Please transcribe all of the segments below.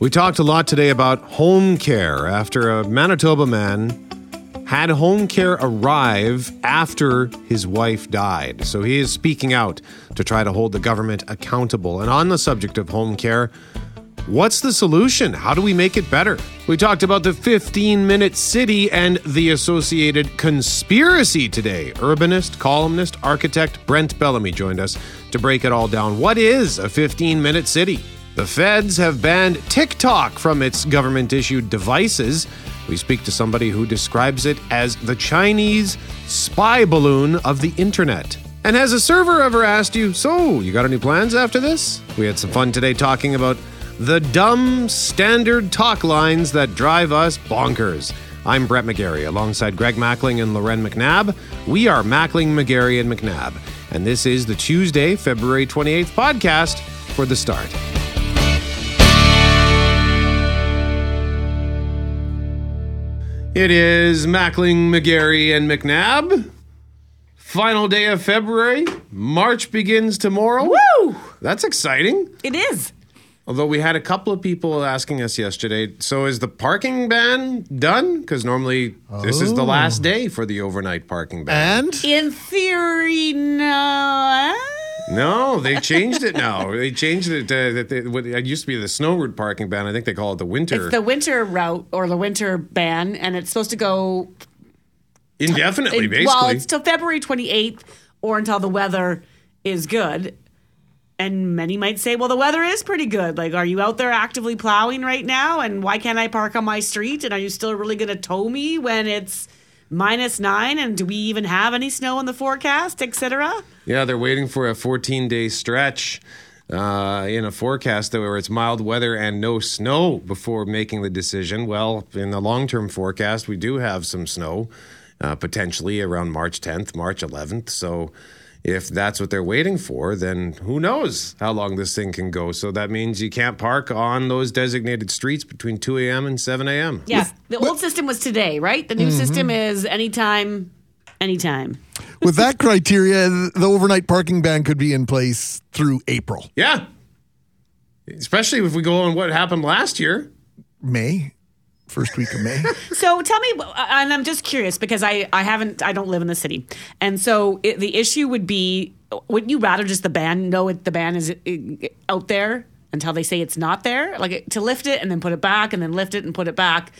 We talked a lot today about home care after a Manitoba man had home care arrive after his wife died. So he is speaking out to try to hold the government accountable. And on the subject of home care, what's the solution? How do we make it better? We talked about the 15 minute city and the associated conspiracy today. Urbanist, columnist, architect Brent Bellamy joined us to break it all down. What is a 15 minute city? The feds have banned TikTok from its government issued devices. We speak to somebody who describes it as the Chinese spy balloon of the internet. And has a server ever asked you, so, you got any plans after this? We had some fun today talking about the dumb standard talk lines that drive us bonkers. I'm Brett McGarry alongside Greg Mackling and Loren McNabb. We are Mackling, McGarry, and McNabb. And this is the Tuesday, February 28th podcast for the start. It is Mackling, McGarry, and McNabb. Final day of February. March begins tomorrow. Woo! That's exciting. It is. Although we had a couple of people asking us yesterday, so is the parking ban done? Because normally this is the last oh. day for the overnight parking ban. And In theory, no. No, they changed it now. They changed it to that. they- what- It used to be the snow route parking ban. I think they call it the winter It's the winter route or the winter ban, and it's supposed to go. indefinitely, basically. Well, it's till February 28th or until the weather is good. And many might say, well, the weather is pretty good. Like, are you out there actively plowing right now? And why can't I park on my street? And are you still really going to tow me when it's minus nine? And do we even have any snow in the forecast, etc.? Yeah, they're waiting for a 14 day stretch uh, in a forecast where it's mild weather and no snow before making the decision. Well, in the long term forecast, we do have some snow uh, potentially around March 10th, March 11th. So if that's what they're waiting for, then who knows how long this thing can go. So that means you can't park on those designated streets between 2 a.m. and 7 a.m. Yeah. The old system was today, right? The new system is anytime, anytime. with that criteria, the overnight parking ban could be in place through April, Yeah. Especially if we go on what happened last year. May, first week of May. So tell me, and I'm just curious because I, I haven't, I don't live in the city. And so it, the issue would be, wouldn't you rather just the ban, know it, the ban is uh, out there until they say it's not there? Like to lift it and then put it back and then lift it and put it back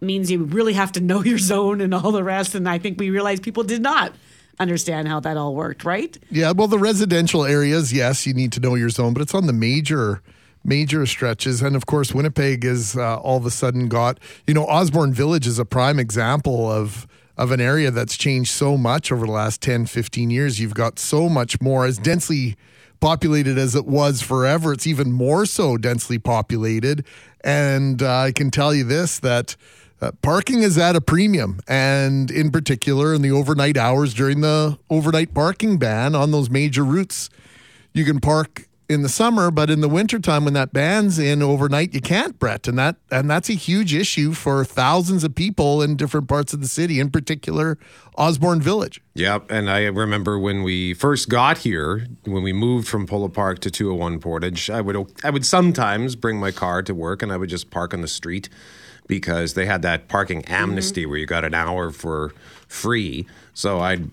means you really have to know your zone and all the rest. And I think we realized people did not understand how that all worked, right? yeah, well, the residential areas, yes, you need to know your zone, but it's on the major major stretches and of course winnipeg is uh, all of a sudden got you know osborne village is a prime example of of an area that's changed so much over the last 10 15 years you've got so much more as densely populated as it was forever it's even more so densely populated and uh, i can tell you this that uh, parking is at a premium, and in particular, in the overnight hours during the overnight parking ban on those major routes, you can park in the summer, but in the wintertime when that ban's in overnight, you can't, Brett. And that and that's a huge issue for thousands of people in different parts of the city, in particular Osborne Village. Yep, and I remember when we first got here, when we moved from Polo Park to 201 Portage, I would I would sometimes bring my car to work and I would just park on the street because they had that parking amnesty where you got an hour for free. So I'd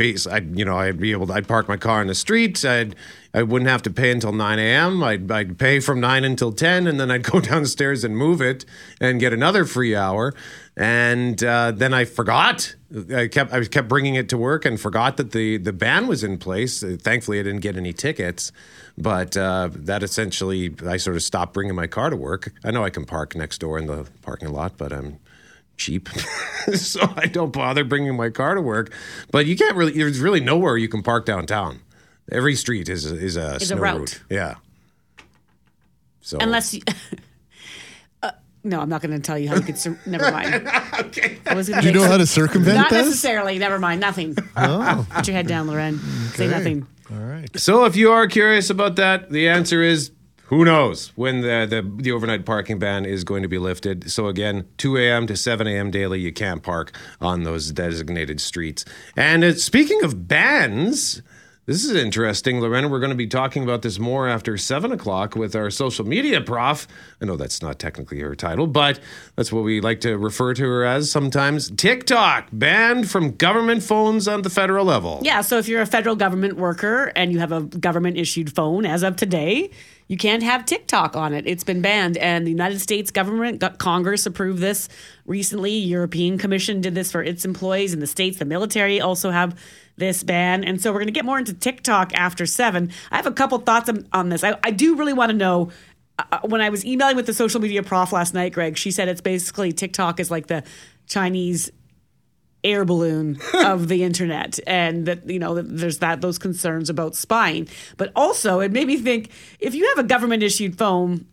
base I'd you know I'd be able to I'd park my car in the street. I'd I wouldn't have to pay until 9 a.m. I'd, I'd pay from 9 until 10, and then I'd go downstairs and move it and get another free hour. And uh, then I forgot. I kept I kept bringing it to work and forgot that the the ban was in place. Thankfully, I didn't get any tickets, but uh, that essentially I sort of stopped bringing my car to work. I know I can park next door in the parking lot, but I'm cheap, so I don't bother bringing my car to work. But you can't really. There's really nowhere you can park downtown. Every street is a, is a Is a snow route. Yeah. So Unless you. Uh, no, I'm not going to tell you how you could. Sur- never mind. okay. I was going Do you know how to circumvent Not this? necessarily. Never mind. Nothing. Oh, Put your head down, Loren. Say nothing. All right. So if you are curious about that, the answer is who knows when the, the the overnight parking ban is going to be lifted. So again, 2 a.m. to 7 a.m. daily, you can't park on those designated streets. And uh, speaking of bans. This is interesting, Lorena. We're going to be talking about this more after seven o'clock with our social media prof. I know that's not technically her title, but that's what we like to refer to her as sometimes. TikTok banned from government phones on the federal level. Yeah, so if you're a federal government worker and you have a government issued phone as of today, you can't have TikTok on it. It's been banned. And the United States government, Congress approved this recently. European Commission did this for its employees. In the States, the military also have this ban. And so we're going to get more into TikTok after seven. I have a couple thoughts on, on this. I, I, do really want to know. Uh, when I was emailing with the social media prof last night, Greg, she said it's basically TikTok is like the Chinese air balloon of the internet and that you know there's that those concerns about spying but also it made me think if you have a government issued phone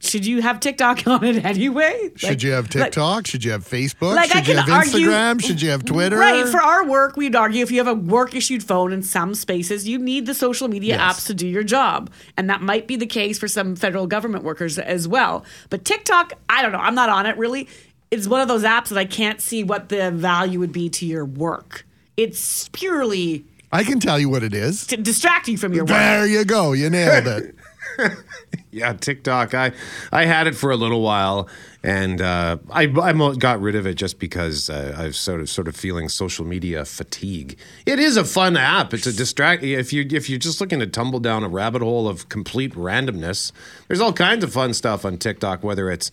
should you have TikTok on it anyway? Should you have TikTok? Like, should you have Facebook? Like should you have Instagram? Argue, should you have Twitter? Right. For our work, we'd argue if you have a work issued phone in some spaces, you need the social media yes. apps to do your job. And that might be the case for some federal government workers as well. But TikTok, I don't know. I'm not on it really it's one of those apps that I can't see what the value would be to your work. It's purely. I can tell you what it is. To distract you from your work. There you go. You nailed it. yeah, TikTok. I I had it for a little while, and uh, I I got rid of it just because uh, I was sort of sort of feeling social media fatigue. It is a fun app. It's a distract. If you if you're just looking to tumble down a rabbit hole of complete randomness, there's all kinds of fun stuff on TikTok. Whether it's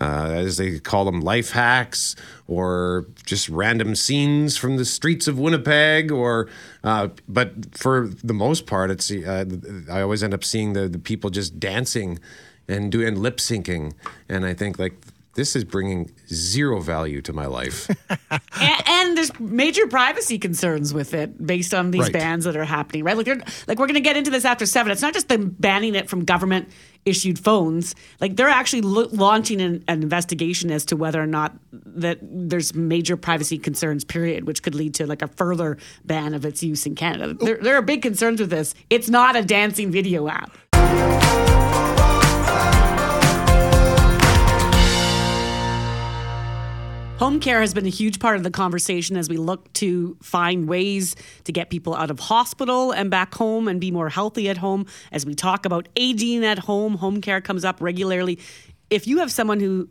uh, as they call them life hacks or just random scenes from the streets of Winnipeg, or uh, but for the most part, it's uh, I always end up seeing the the people just dancing and doing lip syncing. And I think like this is bringing zero value to my life. and, and, there's major privacy concerns with it based on these right. bans that are happening, right? Like, like we're going to get into this after seven. It's not just them banning it from government issued phones. Like they're actually lo- launching an, an, investigation as to whether or not that there's major privacy concerns. Period, which could lead to like a further ban of its use in Canada. There, there are big concerns with this. It's not a dancing video app. Home care has been a huge part of the conversation as we look to find ways to get people out of hospital and back home and be more healthy at home. As we talk about aging at home, home care comes up regularly. If you have someone who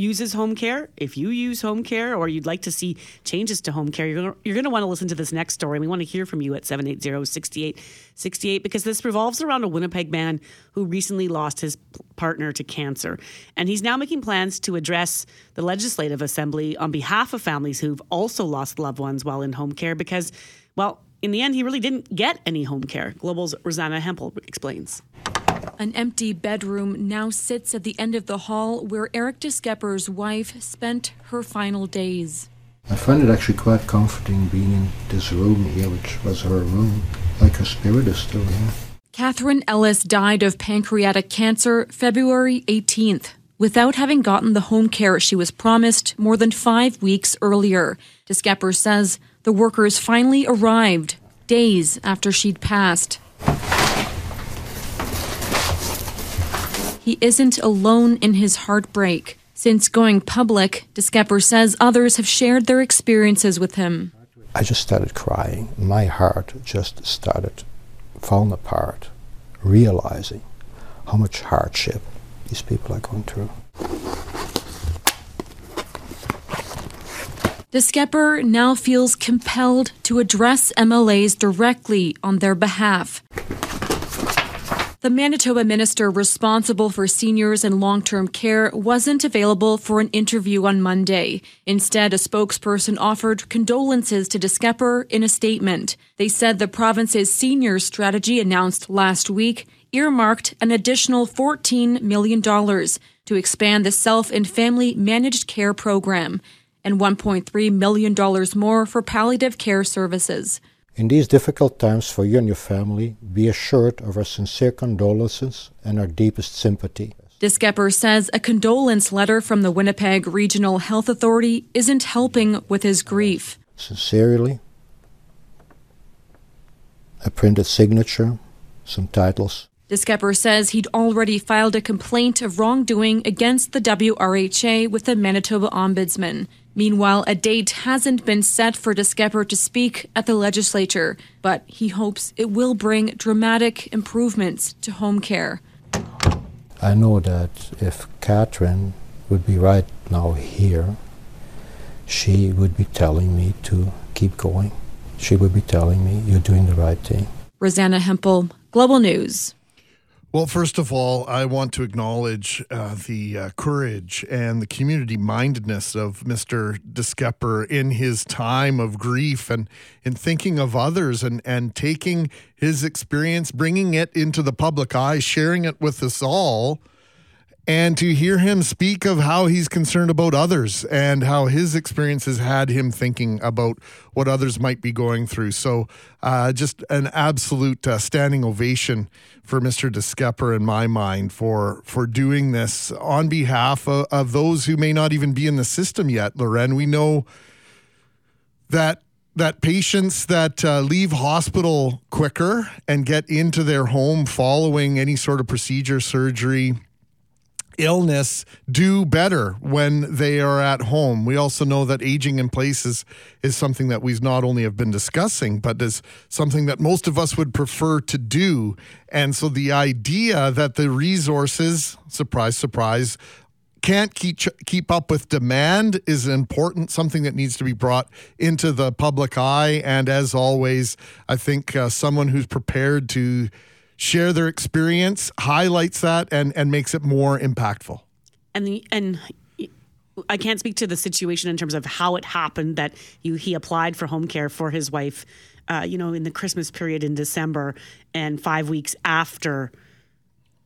uses home care, if you use home care or you'd like to see changes to home care, you're you're going to want to listen to this next story. We want to hear from you at 780-6868 because this revolves around a Winnipeg man who recently lost his partner to cancer. And he's now making plans to address the Legislative Assembly on behalf of families who've also lost loved ones while in home care because, well, in the end, he really didn't get any home care. Global's Rosanna Hempel explains. An empty bedroom now sits at the end of the hall where Eric Deskepper's wife spent her final days. I find it actually quite comforting being in this room here, which was her room, like her spirit is still here. Catherine Ellis died of pancreatic cancer February 18th without having gotten the home care she was promised more than five weeks earlier. Deskepper says the workers finally arrived days after she'd passed. He isn't alone in his heartbreak. Since going public, Deskepper says others have shared their experiences with him. I just started crying. My heart just started falling apart, realizing how much hardship these people are going through. Deskepper now feels compelled to address MLAs directly on their behalf. The Manitoba minister responsible for seniors and long term care wasn't available for an interview on Monday. Instead, a spokesperson offered condolences to Deskepper in a statement. They said the province's senior strategy announced last week earmarked an additional $14 million to expand the self and family managed care program and $1.3 million more for palliative care services. In these difficult times for you and your family, be assured of our sincere condolences and our deepest sympathy. Deskepper says a condolence letter from the Winnipeg Regional Health Authority isn't helping with his grief. Sincerely, a printed signature, some titles. Deskepper says he'd already filed a complaint of wrongdoing against the WRHA with the Manitoba Ombudsman. Meanwhile, a date hasn't been set for Deskepper to speak at the legislature, but he hopes it will bring dramatic improvements to home care. I know that if Catherine would be right now here, she would be telling me to keep going. She would be telling me, you're doing the right thing. Rosanna Hempel, Global News. Well, first of all, I want to acknowledge uh, the uh, courage and the community mindedness of Mr. Deskepper in his time of grief and in thinking of others and, and taking his experience, bringing it into the public eye, sharing it with us all and to hear him speak of how he's concerned about others and how his experiences had him thinking about what others might be going through. So, uh, just an absolute uh, standing ovation for Mr. Deskepper in my mind for for doing this on behalf of, of those who may not even be in the system yet. Loren, we know that that patients that uh, leave hospital quicker and get into their home following any sort of procedure, surgery illness do better when they are at home. We also know that aging in place is, is something that we not only have been discussing, but is something that most of us would prefer to do. And so the idea that the resources, surprise, surprise, can't keep keep up with demand is important something that needs to be brought into the public eye and as always i think uh, someone who's prepared to share their experience, highlights that, and and makes it more impactful. And the and I can't speak to the situation in terms of how it happened that you he applied for home care for his wife, uh, you know, in the Christmas period in December, and five weeks after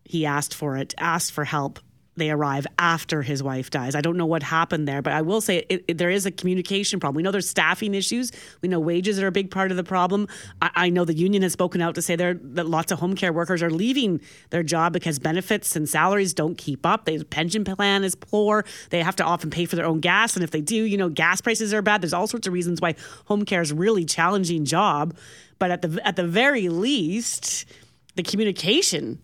he asked for it, asked for help, they arrive after his wife dies. I don't know what happened there, but I will say it, it, there is a communication problem. We know there's staffing issues. We know wages are a big part of the problem. I, I know the union has spoken out to say there that lots of home care workers are leaving their job because benefits and salaries don't keep up. Their pension plan is poor. They have to often pay for their own gas, and if they do, you know, gas prices are bad. There's all sorts of reasons why home care is a really challenging job. But at the at the very least, the communication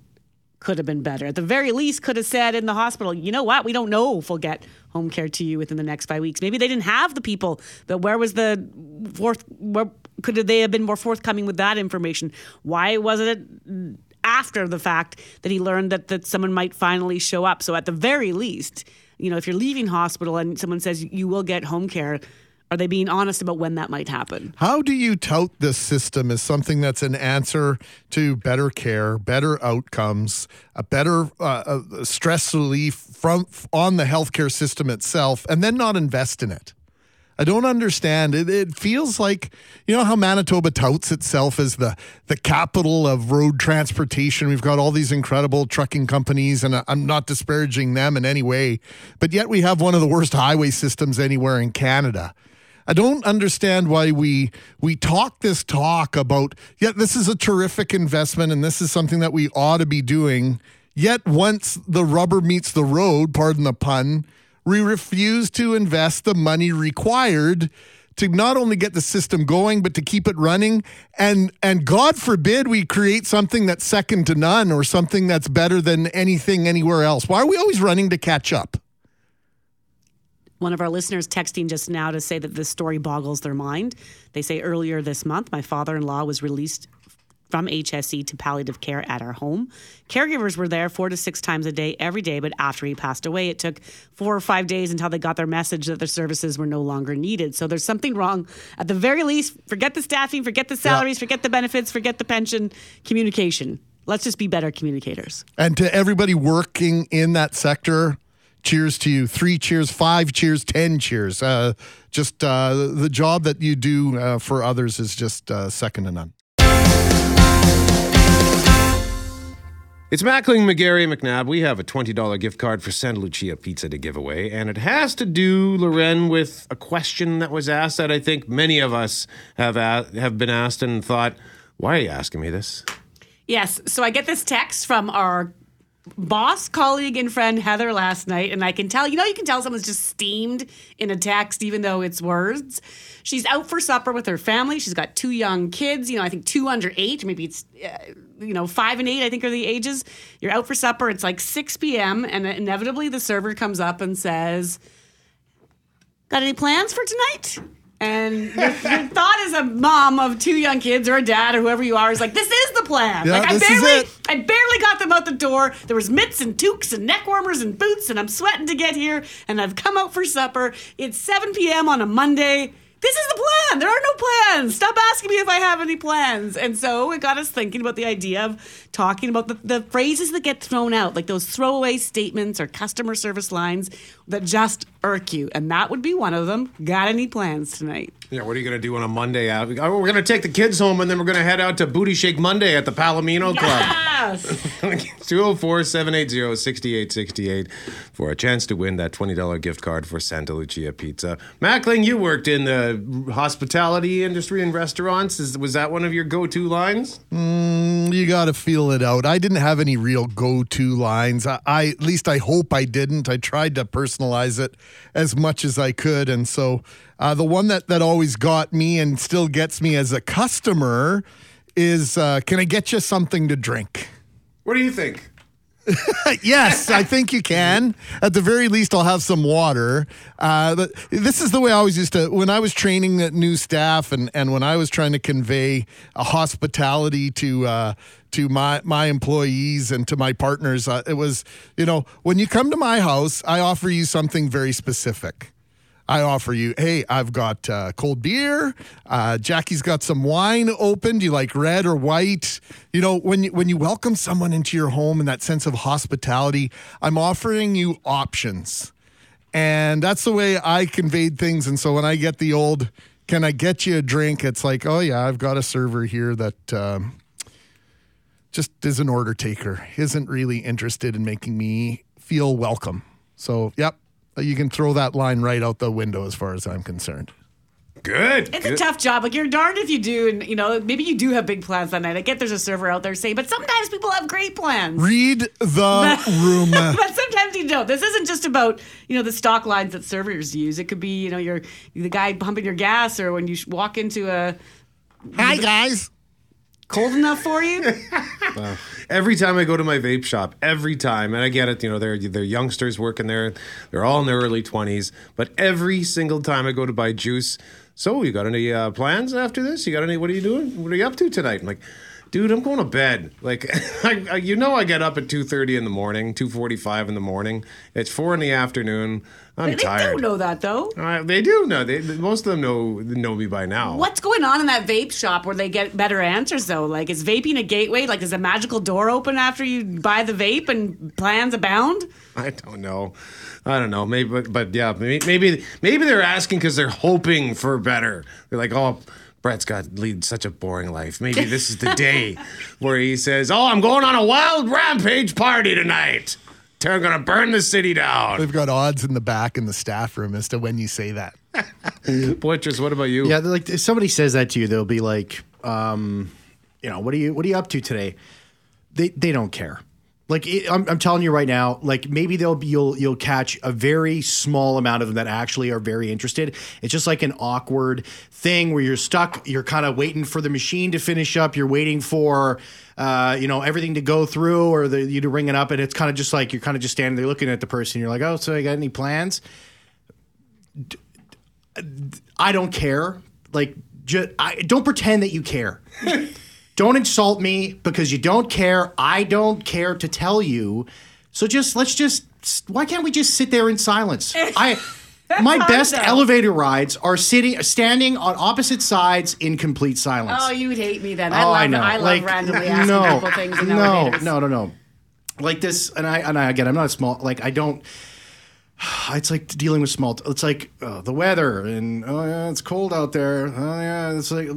could have been better. At the very least, could have said in the hospital, you know what? We don't know if we'll get home care to you within the next five weeks. Maybe they didn't have the people, but where was the fourth? Where could they have been more forthcoming with that information? Why wasn't it after the fact that he learned that that someone might finally show up? So at the very least, you know, if you're leaving hospital and someone says you will get home care, are they being honest about when that might happen? How do you tout this system as something that's an answer to better care, better outcomes, a better uh, a stress relief from on the healthcare system itself, and then not invest in it? I don't understand. It, it feels like you know how Manitoba touts itself as the the capital of road transportation. We've got all these incredible trucking companies, and I'm not disparaging them in any way, but yet we have one of the worst highway systems anywhere in Canada. I don't understand why we we talk this talk about yeah this is a terrific investment and this is something that we ought to be doing. Yet once the rubber meets the road, pardon the pun, we refuse to invest the money required to not only get the system going but to keep it running. And and god forbid we create something that's second to none or something that's better than anything anywhere else. Why are we always running to catch up one of our listeners texting just now to say that this story boggles their mind. They say earlier this month, my father in law was released from HSC to palliative care at our home. Caregivers were there four to six times a day, every day, but after he passed away, it took four or five days until they got their message that their services were no longer needed. So there's something wrong. At the very least, forget the staffing, forget the salaries, yeah. forget the benefits, forget the pension, communication. Let's just be better communicators. And to everybody working in that sector, cheers to you. Three cheers, five cheers, ten cheers. Uh, just uh, the job that you do uh, for others is just uh, second to none. It's Mackling, McGarry, McNabb. We have a $20 gift card for Santa Lucia Pizza to give away, and it has to do, Loren, with a question that was asked that I think many of us have, a- have been asked and thought, why are you asking me this? Yes. So I get this text from our boss, colleague, and friend Heather last night, and I can tell, you know, you can tell someone's just steamed in a text, even though it's words. She's out for supper with her family. She's got two young kids, you know, I think two under eight, maybe it's uh, you know, five and eight, I think are the ages. You're out for supper. It's like 6 p.m. And inevitably the server comes up and says, Got any plans for tonight? And your, your thought as a mom of two young kids or a dad or whoever you are is like, this is the plan. Yeah, like I this is barely, it. I barely got them out the door. There was mitts and toques and neck warmers and boots, and I'm sweating to get here. And I've come out for supper. It's 7 p.m. on a Monday. This is the plan. There are no plans. Stop asking me if I have any plans. And so it got us thinking about the idea of talking about the, the phrases that get thrown out, like those throwaway statements or customer service lines that just irk you. And that would be one of them. Got any plans tonight? Yeah, what are you going to do on a Monday? Out? Oh, we're going to take the kids home and then we're going to head out to Booty Shake Monday at the Palomino Club. Yes. 204 780 6868 for a chance to win that $20 gift card for Santa Lucia Pizza. Mackling, you worked in the hospitality industry and restaurants. Is, was that one of your go to lines? Mm, you got to feel it out. I didn't have any real go-to lines. I, I at least I hope I didn't. I tried to personalize it as much as I could, and so uh, the one that that always got me and still gets me as a customer is, uh, "Can I get you something to drink?" What do you think? yes, I think you can. At the very least, I'll have some water. Uh, this is the way I always used to, when I was training the new staff and, and when I was trying to convey a hospitality to, uh, to my, my employees and to my partners, uh, it was, you know, when you come to my house, I offer you something very specific. I offer you, hey, I've got uh, cold beer. Uh, Jackie's got some wine open. Do you like red or white? You know, when you, when you welcome someone into your home and that sense of hospitality, I'm offering you options. And that's the way I conveyed things. And so when I get the old, can I get you a drink? It's like, oh, yeah, I've got a server here that um, just is an order taker, isn't really interested in making me feel welcome. So, yep, you can throw that line right out the window as far as I'm concerned. Good. It's a tough job. Like you're darned if you do, and you know maybe you do have big plans that night. I get there's a server out there saying, but sometimes people have great plans. Read the room. but sometimes you don't. This isn't just about you know the stock lines that servers use. It could be you know you're the guy pumping your gas, or when you walk into a Hi, guys. Cold enough for you. Every time I go to my vape shop, every time, and I get it, you know, they're they're youngsters working there, they're all in their early twenties, but every single time I go to buy juice, so you got any uh, plans after this? You got any? What are you doing? What are you up to tonight? I'm like, dude, I'm going to bed. Like, I, I, you know, I get up at two thirty in the morning, two forty five in the morning. It's four in the afternoon. I'm they tired. They do know that though. Uh, they do know. They most of them know know me by now. What's going on in that vape shop where they get better answers though? Like is vaping a gateway? Like does a magical door open after you buy the vape and plans abound? I don't know. I don't know. Maybe, but, but yeah, maybe maybe, maybe they're asking because they're hoping for better. They're like, oh. Brett's got lead such a boring life. Maybe this is the day where he says, "Oh, I'm going on a wild rampage party tonight. They're gonna burn the city down." They've got odds in the back in the staff room as to when you say that. Butchers, what about you? Yeah, like if somebody says that to you, they'll be like, um, you know, what are you what are you up to today? They they don't care. Like it, I'm, I'm telling you right now, like maybe they'll be you'll you'll catch a very small amount of them that actually are very interested. It's just like an awkward thing where you're stuck. You're kind of waiting for the machine to finish up. You're waiting for. Uh, you know everything to go through, or the, you to ring it up, and it's kind of just like you're kind of just standing there looking at the person. You're like, "Oh, so you got any plans?" I don't care. Like, just I, don't pretend that you care. don't insult me because you don't care. I don't care to tell you. So just let's just. Why can't we just sit there in silence? I. My best though. elevator rides are sitting, standing on opposite sides in complete silence. Oh, you would hate me then. I Oh, love I know. I love like, randomly asking no, people things in no, elevators. no, no, no. Like this, and I, and I again, I'm not a small. Like I don't. It's like dealing with small. It's like uh, the weather, and oh yeah, it's cold out there. Oh yeah, it's like.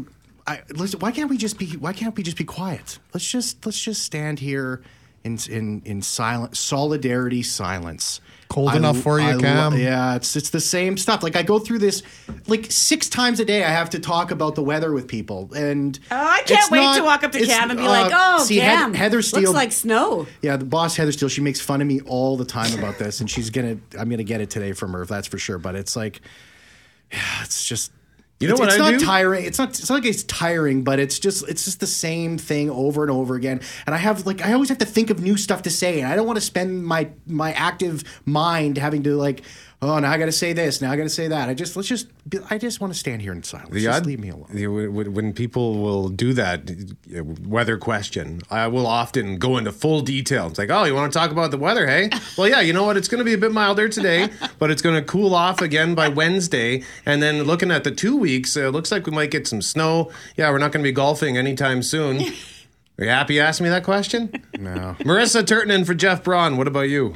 I, listen, why can't we just be? Why can't we just be quiet? Let's just let's just stand here in in in silent solidarity, silence. Cold enough for you, lo- Cam? yeah, it's it's the same stuff. Like I go through this like six times a day. I have to talk about the weather with people, and Oh, I can't wait not- to walk up to Cam and be uh, like, "Oh, see, Cam, Heather Steele looks like snow." yeah, the boss Heather Steele, she makes fun of me all the time about this, and she's gonna I'm gonna get it today from her, if that's for sure. But it's like, yeah, it's just You know it's, what it's I not do? tiring. It's not. It's not like it's tiring, but it's just it's just the same thing over and over again. And I have like I always have to think of new stuff to say, and I don't want to spend my my active mind having to like. Oh, now I got to say this. Now I got to say that. I just let's just. Be, I just want to stand here in silence. just odd- leave me alone. the- when people will do that weather question, I will often go into full detail. It's like, oh, you want to talk about the weather, hey? Well, yeah, you know what? It's going to be a bit milder today, but it's going to cool off again by Wednesday. And then looking at the two weeks, uh, looks like we might get some snow. Yeah, we're not going to be golfing anytime soon. Are you happy you asked me that question? No. Marissa Turtonin for Jeff Braun. What about you?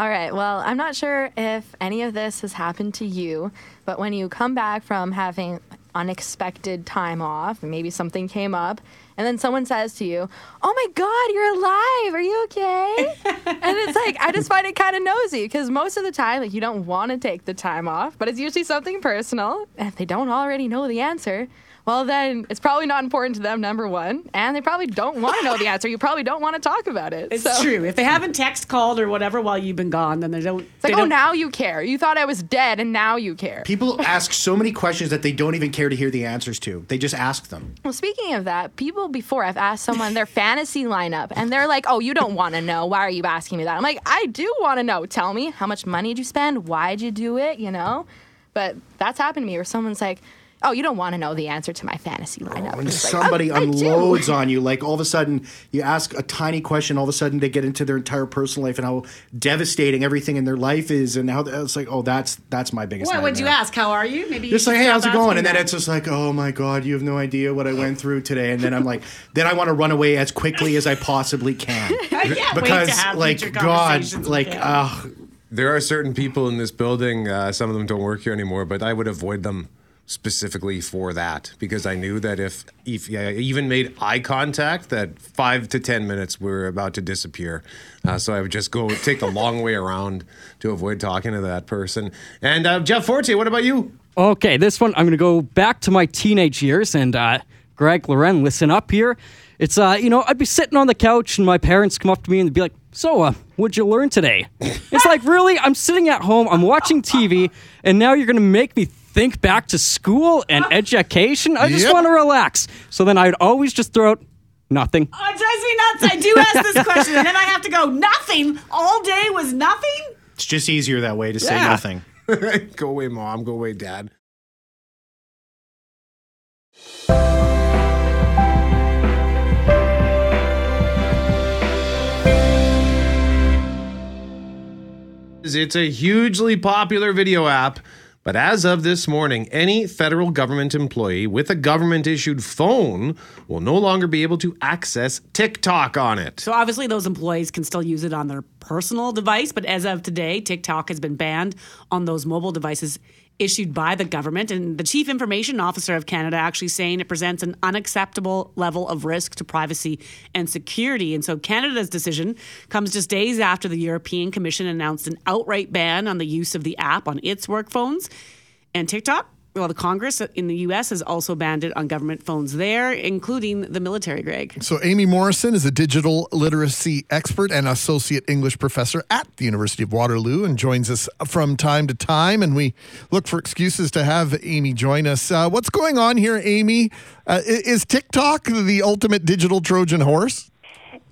All right. Well, I'm not sure if any of this has happened to you, but when you come back from having unexpected time off, maybe something came up, and then someone says to you, "Oh my God, you're alive! Are you okay?" and it's like I just find it kind of nosy because most of the time, like you don't want to take the time off, but it's usually something personal, and if they don't already know the answer. Well, then it's probably not important to them, number one, and they probably don't want to know the answer. You probably don't want to talk about it. It's So- true. If they haven't text, called, or whatever while you've been gone, then they don't. It's like, they oh, don't- now you care. You thought I was dead, and now you care. People ask so many questions that they don't even care to hear the answers to. They just ask them. Well, speaking of that, people before I've asked someone their fantasy lineup, and they're like, "Oh, you don't want to know. Why are you asking me that?" I'm like, "I do want to know. Tell me how much money did you spend? Why'd you do it? You know." But that's happened to me, where someone's like, "Oh, you don't want to know the answer to my fantasy lineup." When It's like, somebody "I- I do." unloads on you, like all of a sudden you ask a tiny question, all of a sudden they get into their entire personal life and how devastating everything in their life is, and how it's like, oh, that's that's my biggest. What would you ask? How are you? Maybe you Just like, hey, how's it going? And then it's just like, oh my god, you have no idea what I went through today. And then I'm like, then I want to run away as quickly as I possibly can I can't wait to because, have like, God, like, him. uh, There are certain people in this building, uh, some of them don't work here anymore, but I would avoid them specifically for that because I knew that if, if I even made eye contact, that five to 10 minutes were about to disappear. Uh, so I would just go take the long way around to avoid talking to that person. And uh, Jeff Forte, what about you? Okay, this one I'm going to go back to my teenage years, and uh, Greg Loren, listen up here. It's uh, you know, I'd be sitting on the couch, and my parents come up to me and be like, "So, uh, what'd you learn today?" it's like, really? I'm sitting at home, I'm watching TV, and now you're going to make me think back to school and education? I just Yep. want to relax. So then I'd always just throw out nothing. Oh, it drives me nuts. I do ask this question, and then I have to go, nothing. All day was nothing? it's just easier that way to say Yeah. nothing. go away, mom. Go away, dad. It's a hugely popular video app, but as of this morning, any federal government employee with a government issued phone will no longer be able to access TikTok on it. So obviously, those employees can still use it on their personal device, but as of today, TikTok has been banned on those mobile devices issued by the government. And the chief information officer of Canada actually saying it presents an unacceptable level of risk to privacy and security. And so Canada's decision comes just days after the European Commission announced an outright ban on the use of the app on its work phones. And TikTok, well, the Congress in the US has also banned it on government phones there, including the military, Greg. So, Aimée Morrison is a digital literacy expert and associate English professor at the University of Waterloo and joins us from time to time. And we look for excuses to have Aimée join us. Uh, what's going on here, Aimée? Uh, is TikTok the ultimate digital Trojan horse?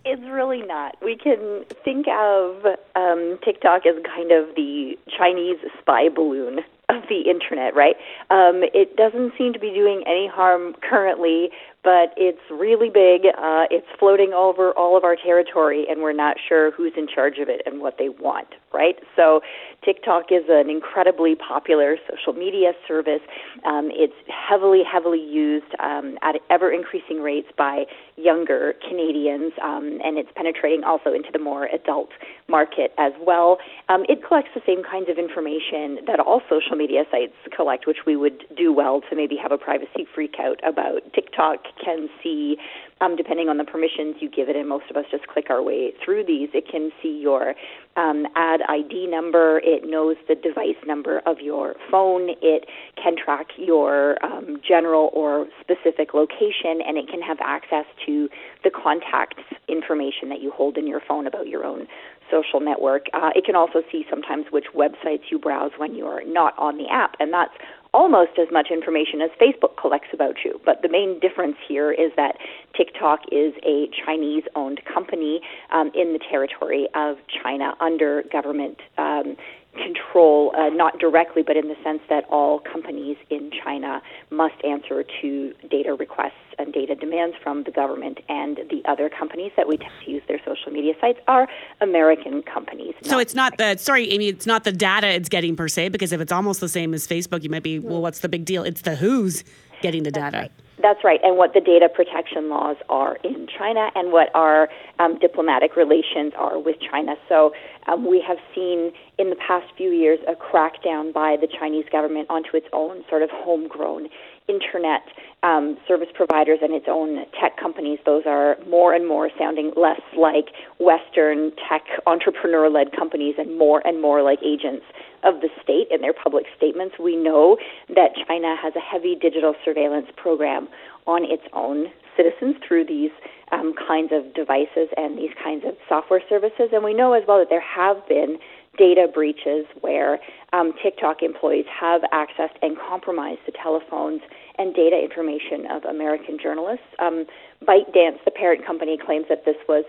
It's really not. We can think of um, TikTok as kind of the Chinese spy balloon of the internet, right? Um, it doesn't seem to be doing any harm currently, but it's really big. Uh, it's floating over all of our territory, and we're not sure who's in charge of it and what they want, right? So, TikTok is an incredibly popular social media service. Um, it's heavily, heavily used um, at ever increasing rates by younger Canadians, um, and it's penetrating also into the more adult market as well. Um, it collects the same kinds of information that all social media sites collect, which we would do well to maybe have a privacy freak out about. TikTok can see, um, depending on the permissions you give it, and most of us just click our way through these, it can see your um, ad ID number. It knows the device number of your phone. It can track your um, general or specific location, and it can have access to the contacts information that you hold in your phone about your own social network. Uh, it can also see sometimes which websites you browse when you are not on the app, and that's almost as much information as Facebook collects about you. But the main difference here is that TikTok is a Chinese owned company um, in the territory of China under government. Um, control, uh, not directly, but in the sense that all companies in China must answer to data requests and data demands from the government. And the other companies that we tend to use their social media sites are American companies. So it's not the sorry, Aimée. It's not the data it's getting per se, because if it's almost the same as Facebook, you might be well. What's the big deal? It's the who's getting the data. Right. That's right, and what the data protection laws are in China and what our um, diplomatic relations are with China. So um, we have seen in the past few years a crackdown by the Chinese government onto its own sort of homegrown internet um, service providers and its own tech companies. Those are more and more sounding less like Western tech entrepreneur led companies and more and more like agents of the state in their public statements. We know that China has a heavy digital surveillance program on its own citizens through these um, kinds of devices and these kinds of software services. And we know as well that there have been data breaches where um, TikTok employees have accessed and compromised the telephones and data information of American journalists. Um, ByteDance, the parent company, claims that this was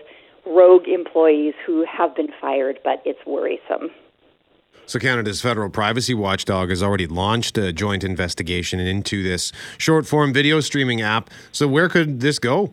rogue employees who have been fired, but it's worrisome. So, Canada's federal privacy watchdog has already launched a joint investigation into this short form video streaming app. So, where could this go?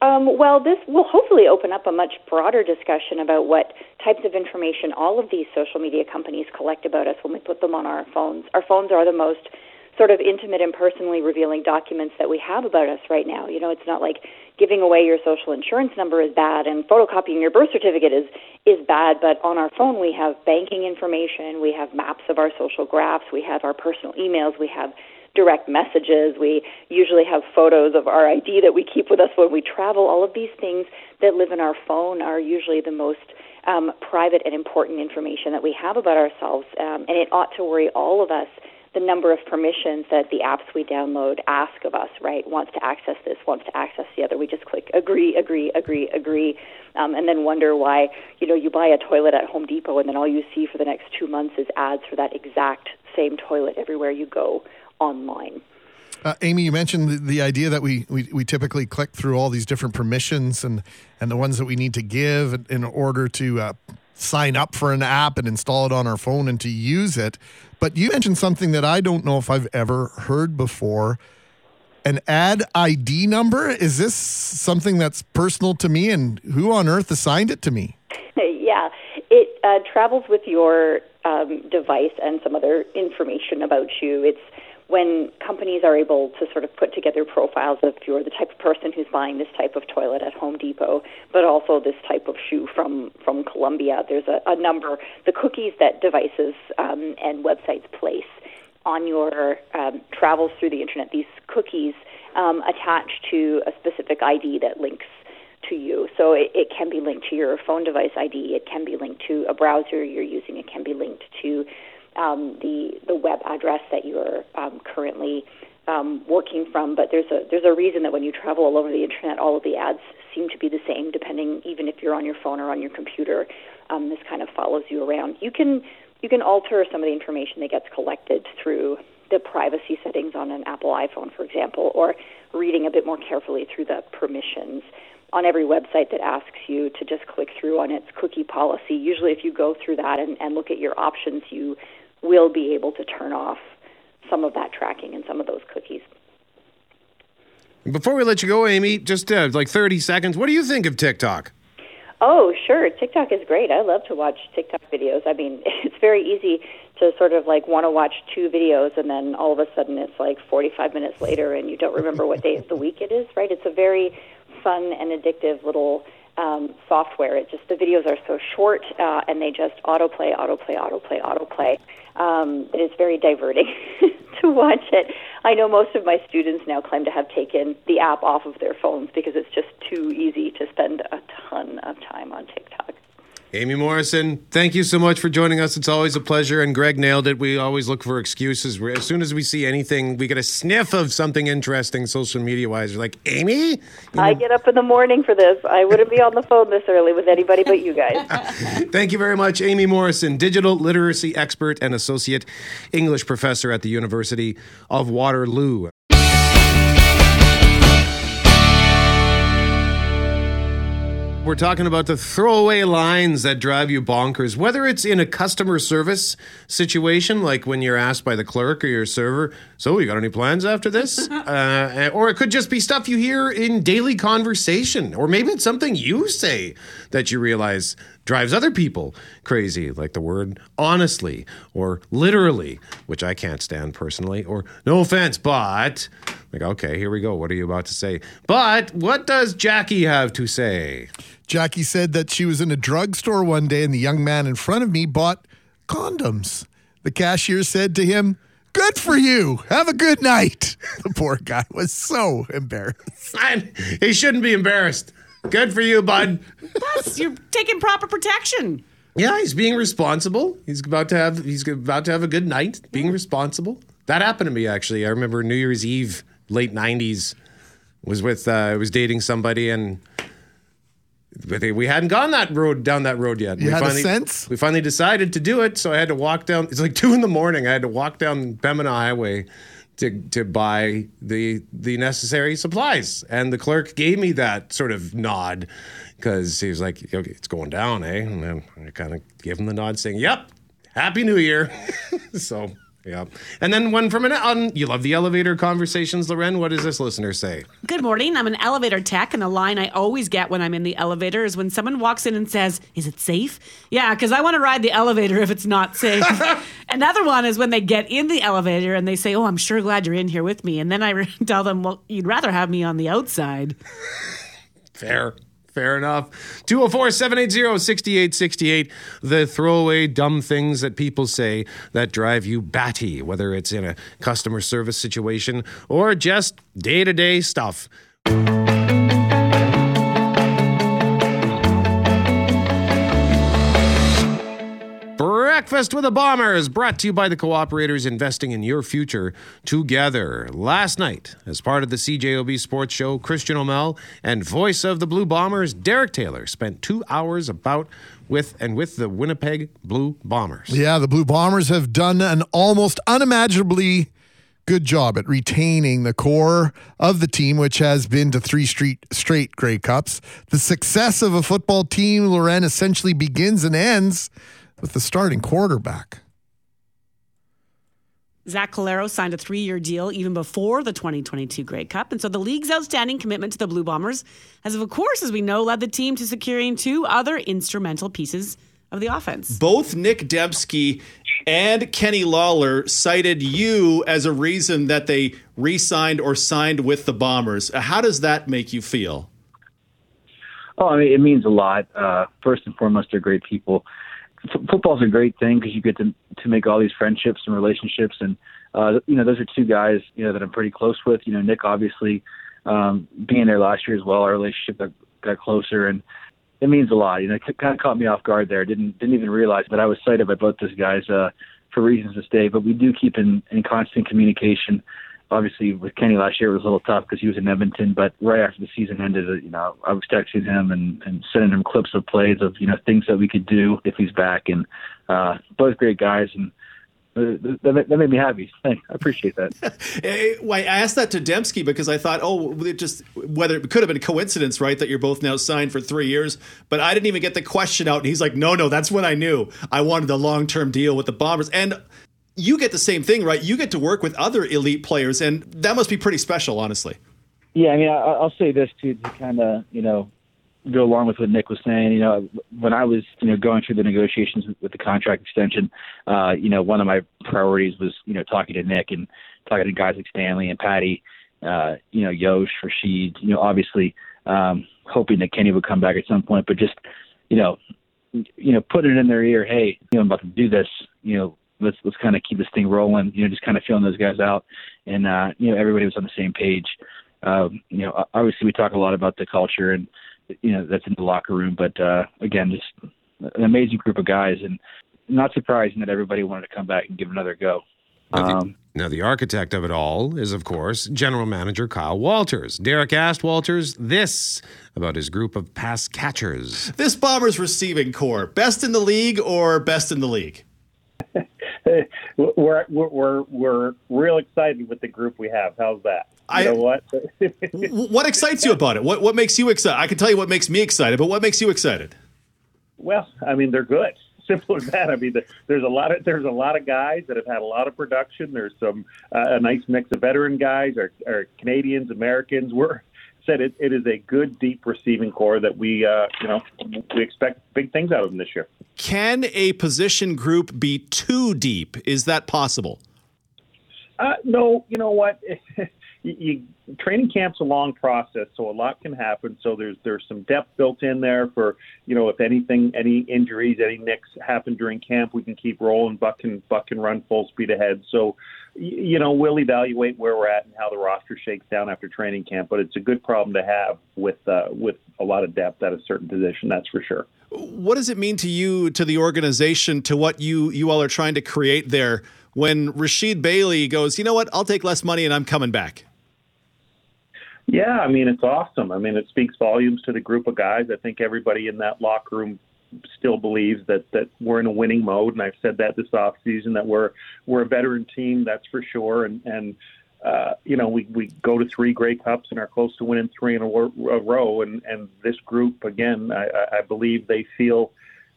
Um, well, this will hopefully open up a much broader discussion about what types of information all of these social media companies collect about us when we put them on our phones. Our phones are the most sort of intimate and personally revealing documents that we have about us right now. You know, it's not like giving away your social insurance number is bad and photocopying your birth certificate is is bad, but on our phone we have banking information, we have maps of our social graphs, we have our personal emails, we have direct messages, we usually have photos of our ID that we keep with us when we travel. All of these things that live in our phone are usually the most um, private and important information that we have about ourselves, um, and it ought to worry all of us the number of permissions that the apps we download ask of us, right? Wants to access this, wants to access the other. We just click agree, agree, agree, agree, um, and then wonder why, you know, you buy a toilet at Home Depot and then all you see for the next two months is ads for that exact same toilet everywhere you go online. Uh, Aimée, you mentioned the, the idea that we, we, we typically click through all these different permissions and, and the ones that we need to give in order to uh, sign up for an app and install it on our phone and to use it. But you mentioned something that I don't know if I've ever heard before. An ad ID number? Is this something that's personal to me and who on earth assigned it to me? yeah, it uh, travels with your um, device and some other information about you. It's when companies are able to sort of put together profiles of you're the type of person who's buying this type of toilet at Home Depot, but also this type of shoe from from Columbia. There's a, a number the cookies that devices um, and websites place on your um, travels through the internet. These cookies um, attach to a specific ID that links to you. So it, it can be linked to your phone device ID. It can be linked to a browser you're using. It can be linked to um, the the web address that you're um, currently um, working from. But there's a there's a reason that when you travel all over the internet, all of the ads seem to be the same, depending even if you're on your phone or on your computer. Um, this kind of follows you around. You can you can alter some of the information that gets collected through the privacy settings on an Apple iPhone, for example, or reading a bit more carefully through the permissions on every website that asks you to just click through on its cookie policy. Usually, if you go through that and, and look at your options, you will be able to turn off some of that tracking and some of those cookies. Before we let you go, Aimée, just uh, like 30 seconds, what do you think of TikTok? Oh, sure. TikTok is great. I love to watch TikTok videos. I mean, it's very easy to sort of like want to watch two videos and then all of a sudden it's like 45 minutes later and you don't remember what day of the week it is, right? It's a very fun and addictive little um, software. It just the videos are so short uh, and they just autoplay, autoplay, autoplay, autoplay. Um, it is very diverting to watch it. I know most of my students now claim to have taken the app off of their phones because it's just too easy to spend a ton of time on TikTok. Aimée Morrison, thank you so much for joining us. It's always a pleasure. And Greg nailed it. We always look for excuses. As soon as we see anything, we get a sniff of something interesting social media wise. We're like, Aimée? I get up in the morning for this. I wouldn't be on the phone this early with anybody but you guys. Thank you very much, Aimée Morrison, digital literacy expert and associate English professor at the University of Waterloo. We're talking about the throwaway lines that drive you bonkers, whether it's in a customer service situation, like when you're asked by the clerk or your server, So, you got any plans after this? uh, or it could just be stuff you hear in daily conversation, or maybe it's something you say that you realize drives other people crazy, like the word honestly or literally, which I can't stand personally, or no offense, but. Like, okay, here we go. What are you about to say? But what does Jackie have to say? Jackie said that she was in a drugstore one day and the young man in front of me bought condoms. The cashier said to him, Good for you. Have a good night. The poor guy was so embarrassed. Man, he shouldn't be embarrassed. Good for you, bud. Plus, you're taking proper protection. Yeah, he's being responsible. He's about to have he's about to have a good night. Being responsible. That happened to me actually. I remember New Year's Eve, late '90s. Was with uh, I was dating somebody and. But we hadn't gone that road down that road yet. You we had a finally, sense? We finally decided to do it, so I had to walk down. It's like two in the morning. I had to walk down Pembina Highway to to buy the the necessary supplies, and the clerk gave me that sort of nod because he was like, "Okay, it's going down, eh?" And I kind of gave him the nod, saying, "Yep, Happy New Year." so. Yeah, and then one from an on. You love the elevator conversations, Loren. What does this listener say? Good morning. I'm an elevator tech, and the line I always get when I'm in the elevator is when someone walks in and says, Is it safe? Yeah, because I want to ride the elevator if it's not safe. Another one is when they get in the elevator and they say, Oh, I'm sure glad you're in here with me. And then I tell them, Well, you'd rather have me on the outside. Fair. Fair enough. 204 780 6868. The throwaway dumb things that people say that drive you batty, whether it's in a customer service situation or just day to day stuff. Breakfast with the Bombers, brought to you by the cooperators investing in your future together. Last night, as part of the CJOB Sports Show, Christian O'Mell and voice of the Blue Bombers, Derek Taylor, spent two hours about with and with the Winnipeg Blue Bombers. Yeah, the Blue Bombers have done an almost unimaginably good job at retaining the core of the team, which has been to three street, straight Grey Cups. The success of a football team, Loren, essentially begins and ends with the starting quarterback. Zach Collaros signed a three year deal even before the 2022 Grey Cup. And so the league's outstanding commitment to the Blue Bombers has, of course, as we know, led the team to securing two other instrumental pieces of the offense. Both Nick Demski and Kenny Lawler cited you as a reason that they re signed or signed with the Bombers. How does that make you feel? Oh, I mean, it means a lot. Uh, first and foremost, they're great people. F- football's a great thing because you get to to make all these friendships and relationships, and uh, you know, those are two guys you know that I'm pretty close with. You know, Nick obviously um, being there last year as well, our relationship got, got closer, and it means a lot. You know, it kind of caught me off guard there. Didn't didn't even realize that I was cited by both those guys uh, for reasons to stay. But we do keep in, in constant communication. Obviously, with Kenny last year, it was a little tough because he was in Edmonton. But right after the season ended, uh, you know, I was texting him and, and sending him clips of plays of you know things that we could do if he's back. And uh, both great guys, and uh, that, made me happy. I appreciate that. Eh, I asked that to Demski because I thought, oh, it just whether it could have been a coincidence, right, that you're both now signed for three years. But I didn't even get the question out, and he's like, no, no, that's when I knew I wanted a long term deal with the Bombers. And you get the same thing, right? You get to work with other elite players, and that must be pretty special, honestly. Yeah, I mean, I, I'll say this too to kind of you know go along with what Nick was saying. You know, when I was you know going through the negotiations with, the contract extension, uh, you know, one of my priorities was you know talking to Nick and talking to guys like Stanley and Patty, uh, you know, Yosh, Rasheed. You know, obviously um, hoping that Kenny would come back at some point, but just you know, you know, put it in their ear. Hey, you know, I'm about to do this. You know. Let's let's kind of keep this thing rolling. You know, just kind of feeling those guys out, and uh, you know everybody was on the same page um, you know, obviously we talk a lot about the culture and you know that's in the locker room, but uh, again, just an amazing group of guys, and not surprising that everybody wanted to come back and give another go. Now the, Um, now, the architect of it all is, of course, General Manager Kyle Walters. Derek asked Walters this about his group of pass catchers. This Bombers receiving corps, best in the league or best in the league? we're, we're we're we're real excited with the group we have. How's that? You I- know what? What excites you about it? What what makes you excited? I can tell you what makes me excited, but what makes you excited? well, I mean, they're good. Simple as that. I mean, the, there's a lot of there's a lot of guys that have had a lot of production. There's some uh, a nice mix of veteran guys, or, or Canadians, Americans. We're said it, it is a good deep receiving corps that we uh, you know we expect big things out of them this year. Can a position group be too deep? Is that possible? Uh, no, you know what? you, training camp's a long process, so a lot can happen. So there's there's some depth built in there for you know if anything, any injuries, any nicks happen during camp, we can keep rolling. Buck can Buck can run full speed ahead. So you know we'll evaluate where we're at and how the roster shakes down after training camp. But it's a good problem to have with uh, with a lot of depth at a certain position. That's for sure. What does it mean to you, to the organization, to what you you all are trying to create there? When Rasheed Bailey goes, you know what? I'll take less money and I'm coming back. Yeah, I mean it's awesome. I mean it speaks volumes to the group of guys. I think everybody in that locker room still believes that that we're in a winning mode, and I've said that this off season that we're we're a veteran team, that's for sure. And and uh, you know we we go to three Grey Cups and are close to winning three in a, a row. And and this group again, I, I- believe they feel.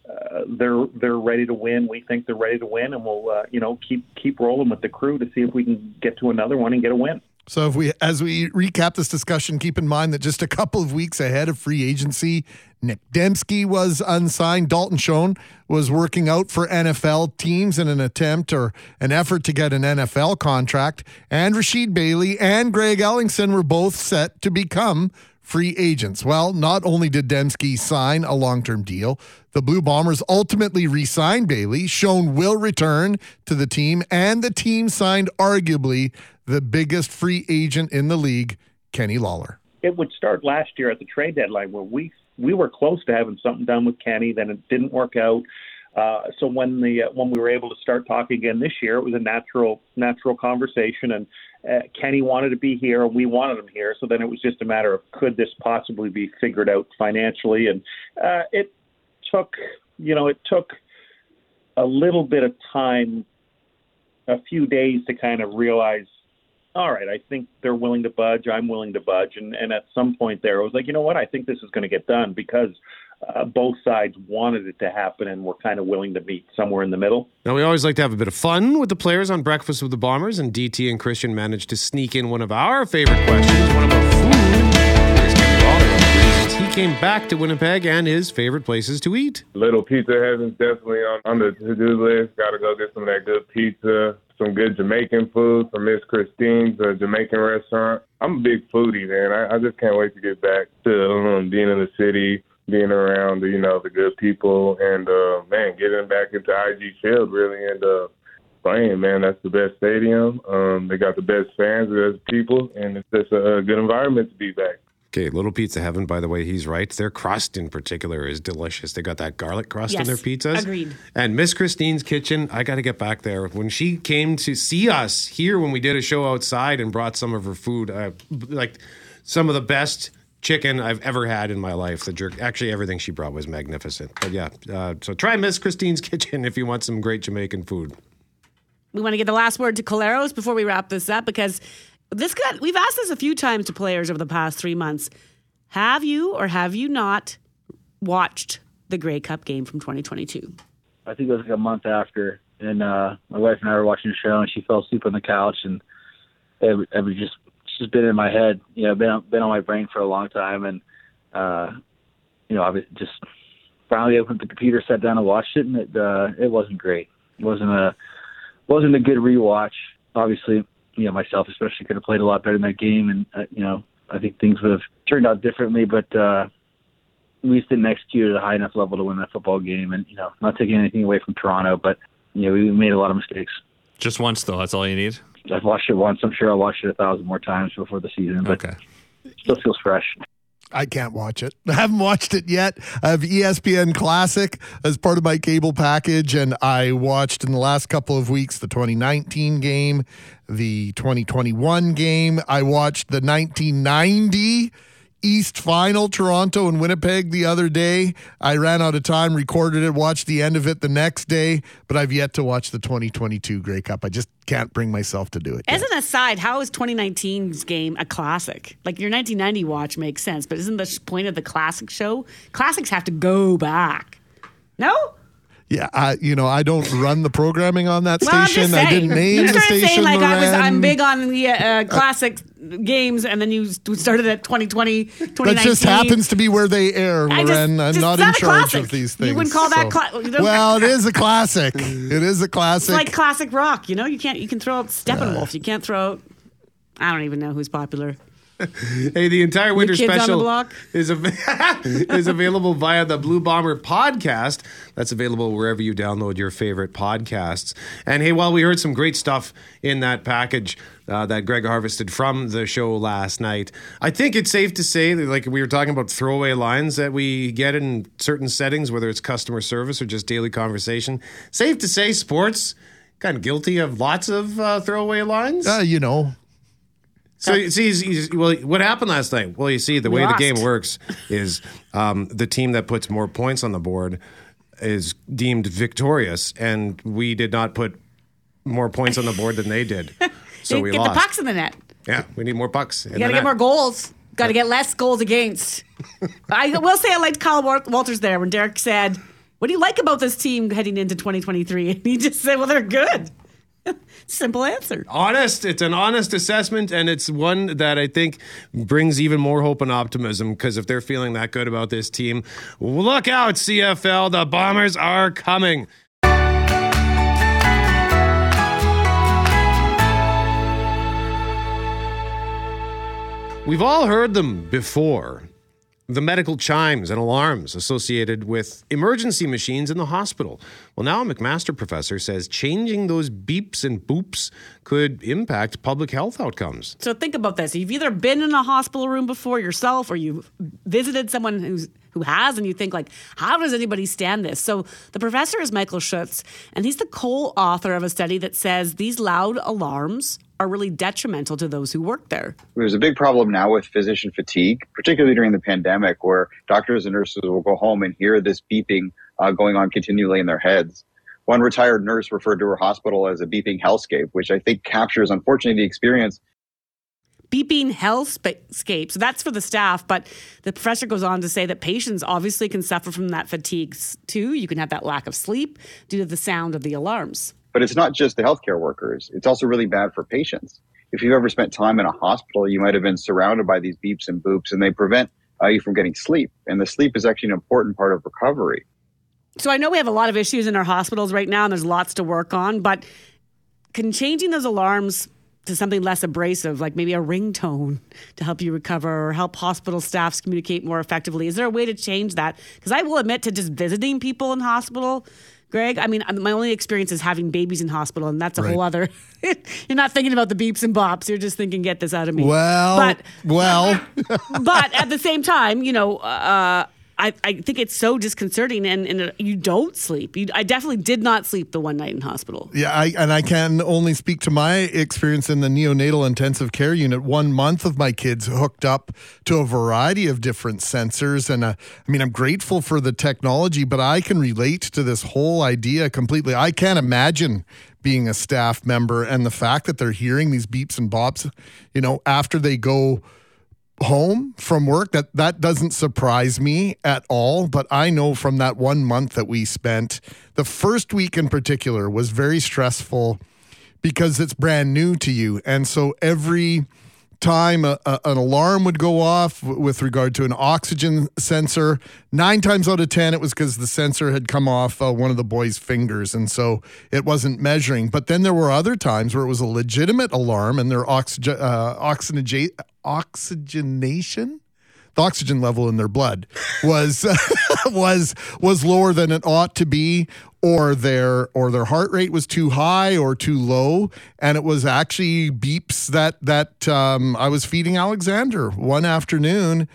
Uh, they're they're ready to win. We think they're ready to win, and we'll uh, you know keep keep rolling with the crew to see if we can get to another one and get a win. So if we as we recap this discussion, keep in mind that just a couple of weeks ahead of free agency, Nick Demski was unsigned. Dalton Schoen was working out for NFL teams in an attempt or an effort to get an NFL contract. And Rasheed Bailey and Greg Ellingson were both set to become free agents. Well, not only did Demski sign a long term deal, the Blue Bombers ultimately re signed Bailey. Schoen will return to the team, and the team signed arguably the biggest free agent in the league, Kenny Lawler. it would start last year at the trade deadline where we we were close to having something done with Kenny, then it didn't work out. Uh, so when the uh, when we were able to start talking again this year, it was a natural natural conversation, and uh, Kenny wanted to be here, and we wanted him here. So then it was just a matter of could this possibly be figured out financially, and uh, it took you know it took a little bit of time, a few days to kind of realize all right, I think they're willing to budge. I'm willing to budge. And, and at some point there, I was like, you know what? I think this is going to get done because uh, both sides wanted it to happen and were kind of willing to meet somewhere in the middle. Now, we always like to have a bit of fun with the players on Breakfast with the Bombers, and DT and Christian managed to sneak in one of our favorite questions, one about food. Here's Kenny Lawler on the reasons he came back to Winnipeg and his favorite places to eat. Little Pizza Heaven's definitely on, on the to-do list. Got to go get some of that good pizza, some good Jamaican food from Miss Christine's uh, Jamaican restaurant. I'm a big foodie, man. I, I just can't wait to get back to um, being in the city, being around, you know, the good people, and uh, man, getting back into IG Field really and uh, playing. Man, that's the best stadium. Um, they got the best fans, the best people, and it's just a, a good environment to be back. Okay, Little Pizza Heaven, by the way, he's right. Their crust in particular is delicious. They got that garlic crust in Yes, their pizzas. agreed. And Miss Christine's Kitchen, I got to get back there. When she came to see us here when we did a show outside and brought some of her food, uh, like some of the best chicken I've ever had in my life. The jerk, actually, everything she brought was magnificent. But yeah, uh, so try Miss Christine's Kitchen if you want some great Jamaican food. we want to get the last word to Collaros before we wrap this up because this got we've asked this a few times to players over the past three months. Have you or have you not watched the Grey Cup game from 2022? I think it was like a month after, and uh, my wife and I were watching the show, and she fell asleep on the couch, and it, it was just it's just been in my head, you know, been been on my brain for a long time, and uh, you know, I just finally opened the computer, sat down and watched it, and it uh, it wasn't great. It wasn't a wasn't a good rewatch. Obviously, you know, myself especially could have played a lot better in that game, and uh, you know, I think things would have turned out differently, but. uh we just didn't execute at a high enough level to win that football game. And you know, not taking anything away from Toronto, but you know, we made a lot of mistakes. Just once, though. That's all you need. I've watched it once. I'm sure I'll watch it a thousand more times before the season, but Okay. still feels fresh. I can't watch it. I haven't watched it yet. I have ESPN Classic as part of my cable package, and I watched in the last couple of weeks the 2019 game, the 2021 game. I watched the 1990 East Final, Toronto and Winnipeg the other day. I ran out of time, recorded it, watched the end of it the next day, but I've yet to watch the 2022 Grey Cup. I just can't bring myself to do it. As an aside, how is 2019's game a classic? Like your 1990 watch makes sense, but isn't the point of the classic show? Classics have to go back. No? Yeah, I, you know, I don't run the programming on that Well, station. I didn't name the station. saying like I was, I'm big on the uh, classic games, and then you started at 2020, 2019. That just happens to be where they air, Loren. just- I'm just not in charge of these things. You wouldn't call that so- cla- well, it is a classic. It is a classic. It's like classic rock. You know, you can't. You can throw out Steppenwolf. You can't throw out. I don't even know who's popular. Hey, the entire winter the special is av- is available via the Blue Bomber podcast. That's available wherever you download your favorite podcasts. And hey, while we heard some great stuff in that package uh, that Greg harvested from the show last night, I think it's safe to say, that, like we were talking about throwaway lines that we get in certain settings, whether it's customer service or just daily conversation. Safe to say, sports kind of guilty of lots of uh, throwaway lines. uh, you know, So you see, he's- he's- well, what happened last night? Well, you see, the way lost. the game works is um, the team that puts more points on the board is deemed victorious, and we did not put more points on the board than they did, so we get lost. the pucks in the net. Yeah, we need more pucks. You got to get more goals. Got to get less goals against. I will say I liked Kyle Wal- Walters there when Derek said, "What do you like about this team heading into 2023?" And he just said, "Well, they're good." Simple answer. Honest, it's an honest assessment, and it's one that I think brings even more hope and optimism. Because if they're feeling that good about this team, look out, CFL! The Bombers are coming. We've all heard them before. The medical chimes and alarms associated with emergency machines in the hospital. Well, now a McMaster professor says changing those beeps and boops could impact public health outcomes. So think about this: you've either been in a hospital room before yourself, or you've visited someone who's who has, and you think like, how does anybody stand this? So the professor is Michael Schutz, and he's the co-author of a study that says these loud alarms are really detrimental to those who work there. There's a big problem now with physician fatigue, particularly during the pandemic, where doctors and nurses will go home and hear this beeping uh, going on continually in their heads. One retired nurse referred to her hospital as a beeping hellscape, which I think captures, unfortunately, the experience beeping hellscape. So that's for the staff, but the professor goes on to say that patients obviously can suffer from that fatigue too. You can have that lack of sleep due to the sound of the alarms. But it's not just the healthcare workers. It's also really bad for patients. If you've ever spent time in a hospital, you might have been surrounded by these beeps and boops, and they prevent uh, you from getting sleep. And the sleep is actually an important part of recovery. So I know we have a lot of issues in our hospitals right now, and there's lots to work on, but can changing those alarms to something less abrasive, like maybe a ringtone to help you recover or help hospital staffs communicate more effectively, is there a way to change that? Because I will admit to just visiting people in hospital. Greg, I mean, my only experience is having babies in hospital, and that's a whole other. you're not thinking about the beeps and bops. You're just thinking, get this out of me. well, but well, but at the same time, you know, uh, I, I think it's so disconcerting, and, and you don't sleep. You, I definitely did not sleep the one night in hospital. Yeah, I, and I can only speak to my experience in the neonatal intensive care unit. One month of my kids hooked up to a variety of different sensors. And uh, I mean, I'm grateful for the technology, but I can relate to this whole idea completely. I can't imagine being a staff member and the fact that they're hearing these beeps and bops, you know, after they go home from work that that doesn't surprise me at all but i know from that one month that we spent the first week in particular was very stressful because it's brand new to you. And so every time a, a- an alarm would go off with regard to an oxygen sensor. Nine times out of ten it was because the sensor had come off uh, one of the boys fingers and so it wasn't measuring. But then there were other times where it was a legitimate alarm and their oxygen uh, oxygenation the oxygen level in their blood was was was lower than it ought to be or their or their heart rate was too high or too low and it was actually beeps that that um, I was feeding Alexander one afternoon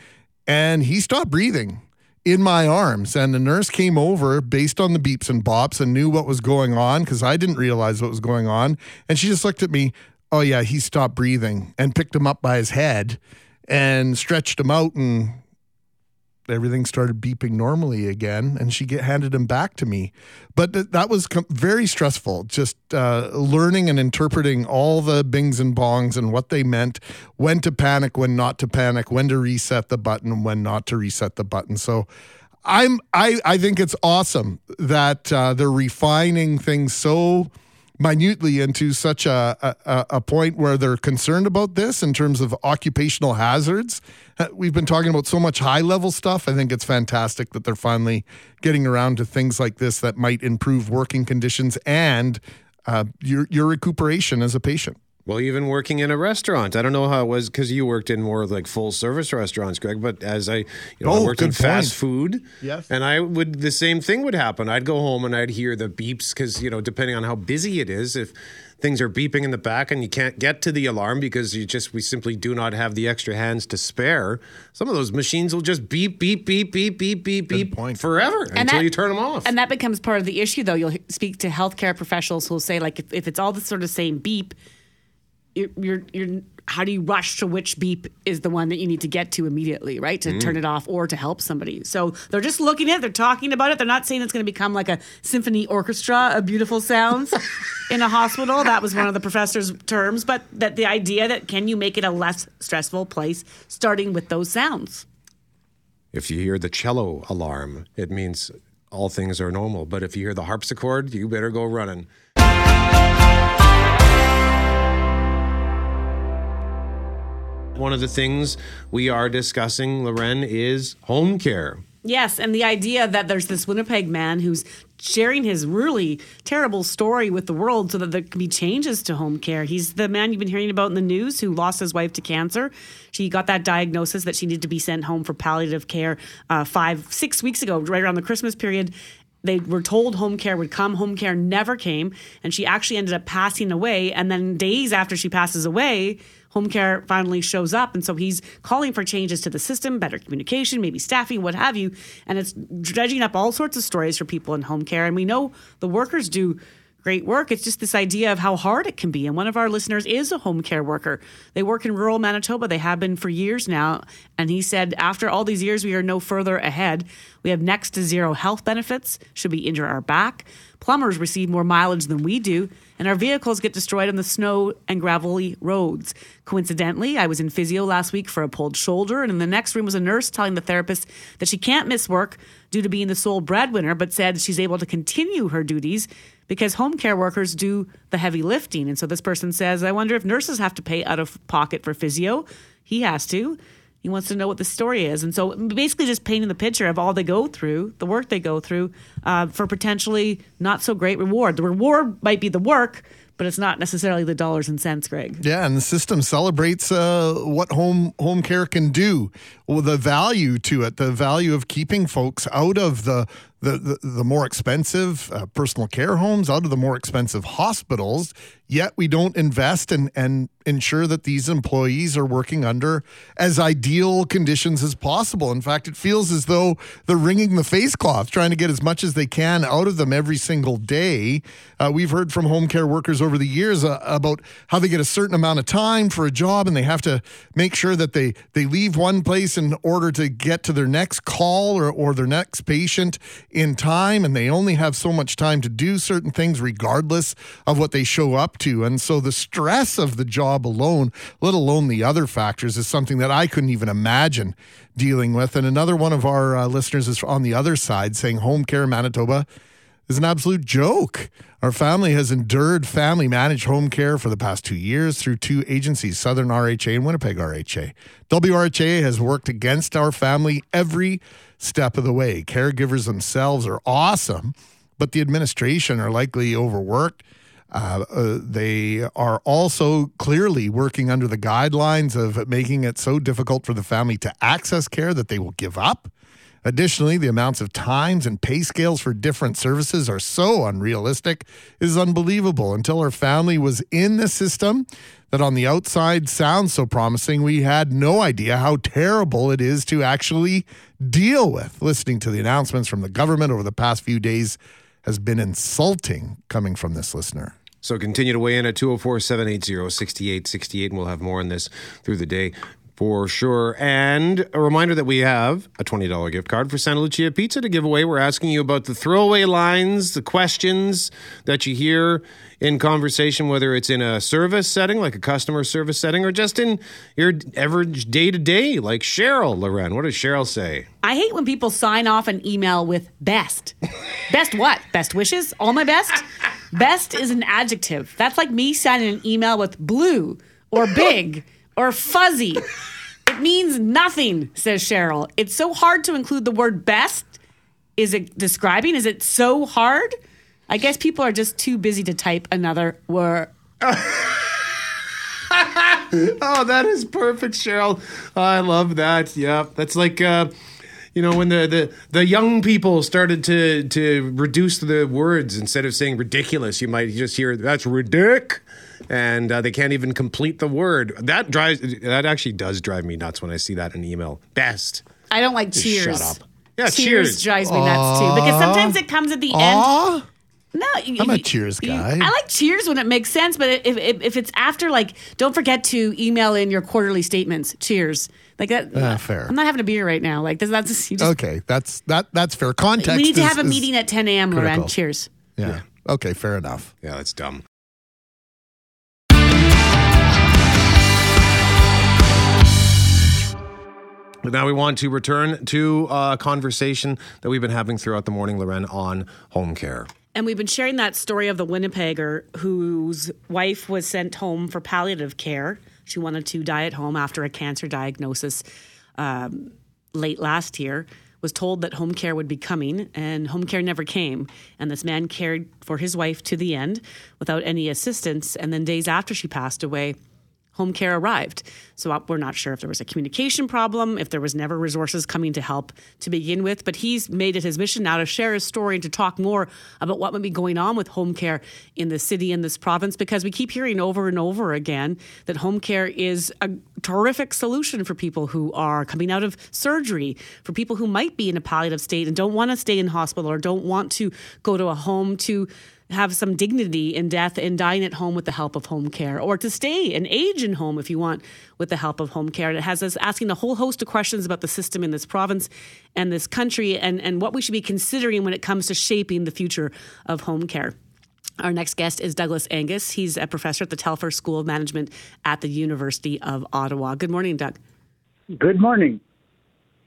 and he stopped breathing in my arms. And the nurse came over based on the beeps and bops and knew what was going on because I didn't realize what was going on. And she just looked at me, oh, yeah, he stopped breathing and picked him up by his head and stretched him out and everything started beeping normally again and she get, handed him back to me. But th- that was com- very stressful just uh, learning and interpreting all the bings and bongs and what they meant when to panic when not to panic when to reset the button when not to reset the button. So i'm i, I think it's awesome that uh, they're refining things so minutely into such a, a, a point where they're concerned about this in terms of occupational hazards. Uh, We've been talking about so much high level stuff. I think it's fantastic that they're finally getting around to things like this that might improve working conditions and uh, your your recuperation as a patient. Well, even working in a restaurant, I don't know how it was because you worked in more like full service restaurants, Greg. But as I, you know, I Oh, worked in good fast food, Yes. and I would the same thing would happen. I'd go home and I'd hear the beeps because you know, depending on how busy it is, if things are beeping in the back and you can't get to the alarm because you just we simply do not have the extra hands to spare. Some of those machines will just beep, beep, beep, beep, beep, beep, beep point. forever until you turn them off. And that becomes part of the issue, though. You'll speak to healthcare professionals who'll say, like, if, if it's all the sort of same beep, you're, you're, you're, how do you rush to which beep is the one that you need to get to immediately, right? To Mm. turn it off or to help somebody. So they're just looking at it, they're talking about it. They're not saying it's going to become like a symphony orchestra of beautiful sounds in a hospital. That was one of the professor's terms, but that the idea that can you make it a less stressful place starting with those sounds? If you hear the cello alarm, it means all things are normal. But if you hear the harpsichord, you better go running. One of the things we are discussing, Loren, is home care. Yes, and the idea that there's this Winnipeg man who's sharing his really terrible story with the world so that there can be changes to home care. He's the man you've been hearing about in the news who lost his wife to cancer. She got that diagnosis that she needed to be sent home for palliative care uh, five, six weeks ago, right around the Christmas period. They were told home care would come. Home care never came. And she actually ended up passing away. And then days after she passes away, home care finally shows up. And so he's calling for changes to the system, better communication, maybe staffing, what have you. And it's dredging up all sorts of stories for people in home care. And we know the workers do great work. It's just this idea of how hard it can be. And one of our listeners is a home care worker. They work in rural Manitoba. They have been for years now. And he said, after all these years, we are no further ahead. We have next to zero health benefits, should we injure our back. Plumbers receive more mileage than we do, and our vehicles get destroyed on the snow and gravelly roads. Coincidentally, I was in physio last week for a pulled shoulder, and in the next room was a nurse telling the therapist that she can't miss work due to being the sole breadwinner, but said she's able to continue her duties because home care workers do the heavy lifting. And so this person says, I wonder if nurses have to pay out of pocket for physio. He has to. He wants to know what the story is. And so basically just painting the picture of all they go through, the work they go through, uh, for potentially not so great reward. The reward might be the work, but it's not necessarily the dollars and cents, Greg. Yeah, and the system celebrates uh, what home home care can do, well, the value to it, the value of keeping folks out of the the the, the more expensive uh, personal care homes, out of the more expensive hospitals. Yet we don't invest and and ensure that these employees are working under as ideal conditions as possible. In fact, it feels as though they're wringing the face cloth, trying to get as much as they can out of them every single day. Uh, we've heard from home care workers over the years uh, about how they get a certain amount of time for a job and they have to make sure that they they leave one place in order to get to their next call or, or their next patient in time and they only have so much time to do certain things regardless of what they show up to. And so the stress of the job alone let alone the other factors is something that i couldn't even imagine dealing with. And another one of our uh, listeners is on the other side saying home care manitoba is an absolute joke. Our family has endured family managed home care for the past two years through two agencies, Southern RHA and Winnipeg RHA. WRHA has worked against our family every step of the way. Caregivers themselves are awesome, but the administration are likely overworked. Uh, uh, they are also clearly working under the guidelines of making it so difficult for the family to access care that they will give up. Additionally, the amounts of times and pay scales for different services are so unrealistic, it is unbelievable. Until our family was in the system that on the outside sounds so promising, we had no idea how terrible it is to actually deal with. Listening to the announcements from the government over the past few days has been insulting coming from this listener. So continue to weigh in at 204 780 6868, and we'll have more on this through the day for sure. And a reminder that we have a $20 gift card for Santa Lucia Pizza to give away. We're asking you about the throwaway lines, the questions that you hear in conversation, whether it's in a service setting, like a customer service setting, or just in your average day to day, like Cheryl Loren. What does Cheryl say? I hate when people sign off an email with best. best what? Best wishes? All my best? best is an adjective. That's like me signing an email with blue or big or fuzzy. It means nothing, says Cheryl. It's so hard to include the word best. Is it describing? Is it so hard? I guess people are just too busy to type another word. oh, that is perfect, Cheryl. I love that. Yeah, that's like uh, you know when the, the the young people started to to reduce the words instead of saying ridiculous. You might just hear that's ridic, and uh, they can't even complete the word. That drives that actually does drive me nuts when I see that in email. Best. I don't like Just cheers. shut up. Yeah, cheers, cheers. drives me nuts too because sometimes it comes at the Aw. end. No, you- I'm a you- cheers you- guy. I like cheers when it makes sense, but if, if if it's after, like, don't forget to email in your quarterly statements. Cheers, like that. Ah, fair. I'm not having a beer right now. Like, that's that's. Just, Okay, that's that that's fair. Context. we need to is- have a meeting at 10 a.m. Loren. critical. Cheers. Yeah. Okay, fair enough. Yeah, that's dumb. But now we want to return to a conversation that we've been having throughout the morning, Loren, on home care. And we've been sharing that story of the Winnipegger whose wife was sent home for palliative care. She wanted to die at home after a cancer diagnosis um, late last year. Was told that home care would be coming, and home care never came. And this man cared for his wife to the end without any assistance. And then days after she passed away, home care arrived. So uh, we're not sure if there was a communication problem, if there was never resources coming to help to begin with. But he's made it his mission now to share his story and to talk more about what might be going on with home care in the city in this province because we keep hearing over and over again that home care is a terrific solution for people who are coming out of surgery, for people who might be in a palliative state and don't want to stay in hospital or don't want to go to a home to have some dignity in death and dying at home with the help of home care, or to stay and age in home if you want with the help of home care. And it has us asking a whole host of questions about the system in this province and this country and, and what we should be considering when it comes to shaping the future of home care. Our next guest is Douglas Angus. He's a professor at the Telfer School of Management at the University of Ottawa. Good morning, Doug. Good morning.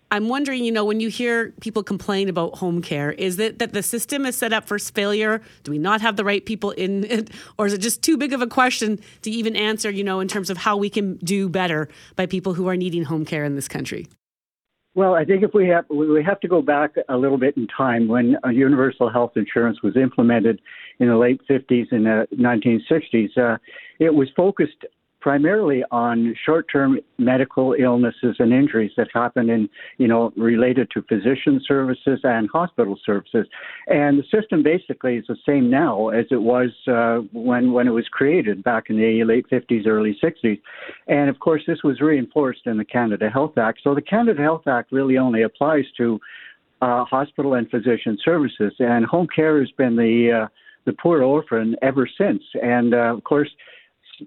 I'm wondering, you know, when you hear people complain about home care, is it that the system is set up for failure? Do we not have the right people in it? Or is it just too big of a question to even answer, you know, in terms of how we can do better by people who are needing home care in this country? Well, I think if we have we have to go back a little bit in time when uh, universal health insurance was implemented in the late 50s and the 1960s. Uh, it was focused primarily on short-term medical illnesses and injuries that happen in, you know, related to physician services and hospital services. And the system basically is the same now as it was uh, when when it was created back in the late 50s, early 60s. And of course, this was reinforced in the Canada Health Act. So the Canada Health Act really only applies to uh, hospital and physician services, and home care has been the uh, the poor orphan ever since. And uh, of course,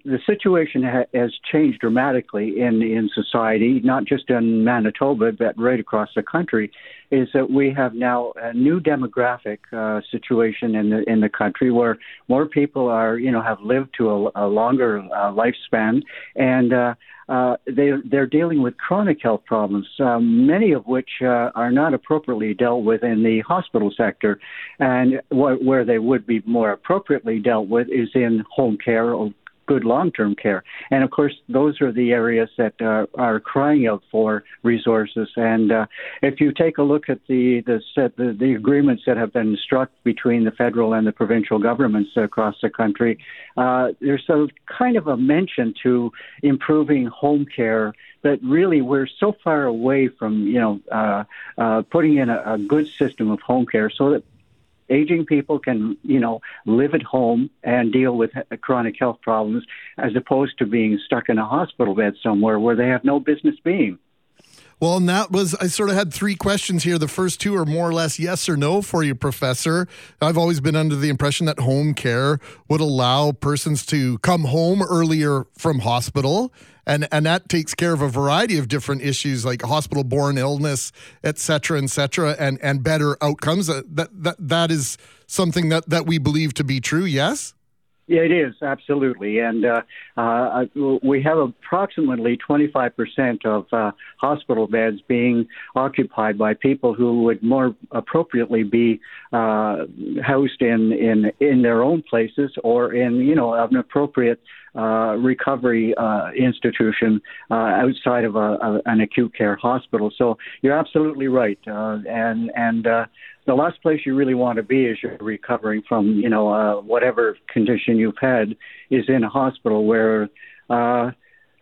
the situation ha- has changed dramatically in in society, not just in Manitoba but right across the country. Is that we have now a new demographic uh, situation in the in the country where more people are you know have lived to a, a longer uh, lifespan and. Uh, uh, they, they're dealing with chronic health problems, um, many of which uh, are not appropriately dealt with in the hospital sector. And wh- where they would be more appropriately dealt with is in home care or good long-term care. And of course, those are the areas that uh, are crying out for resources. And uh, if you take a look at the the, the the agreements that have been struck between the federal and the provincial governments across the country, uh, there's a kind of a mention to improving home care but really we're so far away from you know uh, uh, putting in a, a good system of home care so that aging people can you know live at home and deal with chronic health problems as opposed to being stuck in a hospital bed somewhere where they have no business being. Well, and that was, I sort of had three questions here. The first two are more or less yes or no for you, Professor. I've always been under the impression that home care would allow persons to come home earlier from hospital. And, and that takes care of a variety of different issues like hospital borne illness, et cetera, et cetera, and, and better outcomes. That, that, that, is something that, that we believe to be true, yes? It is absolutely, and uh, uh, we have approximately 25% of uh, hospital beds being occupied by people who would more appropriately be uh, housed in, in in their own places or in you know an appropriate uh, recovery uh, institution uh, outside of a, a, an acute care hospital. So you're absolutely right, uh, and and uh, the last place you really want to be as you're recovering from you know uh, whatever condition you've had is in a hospital where uh,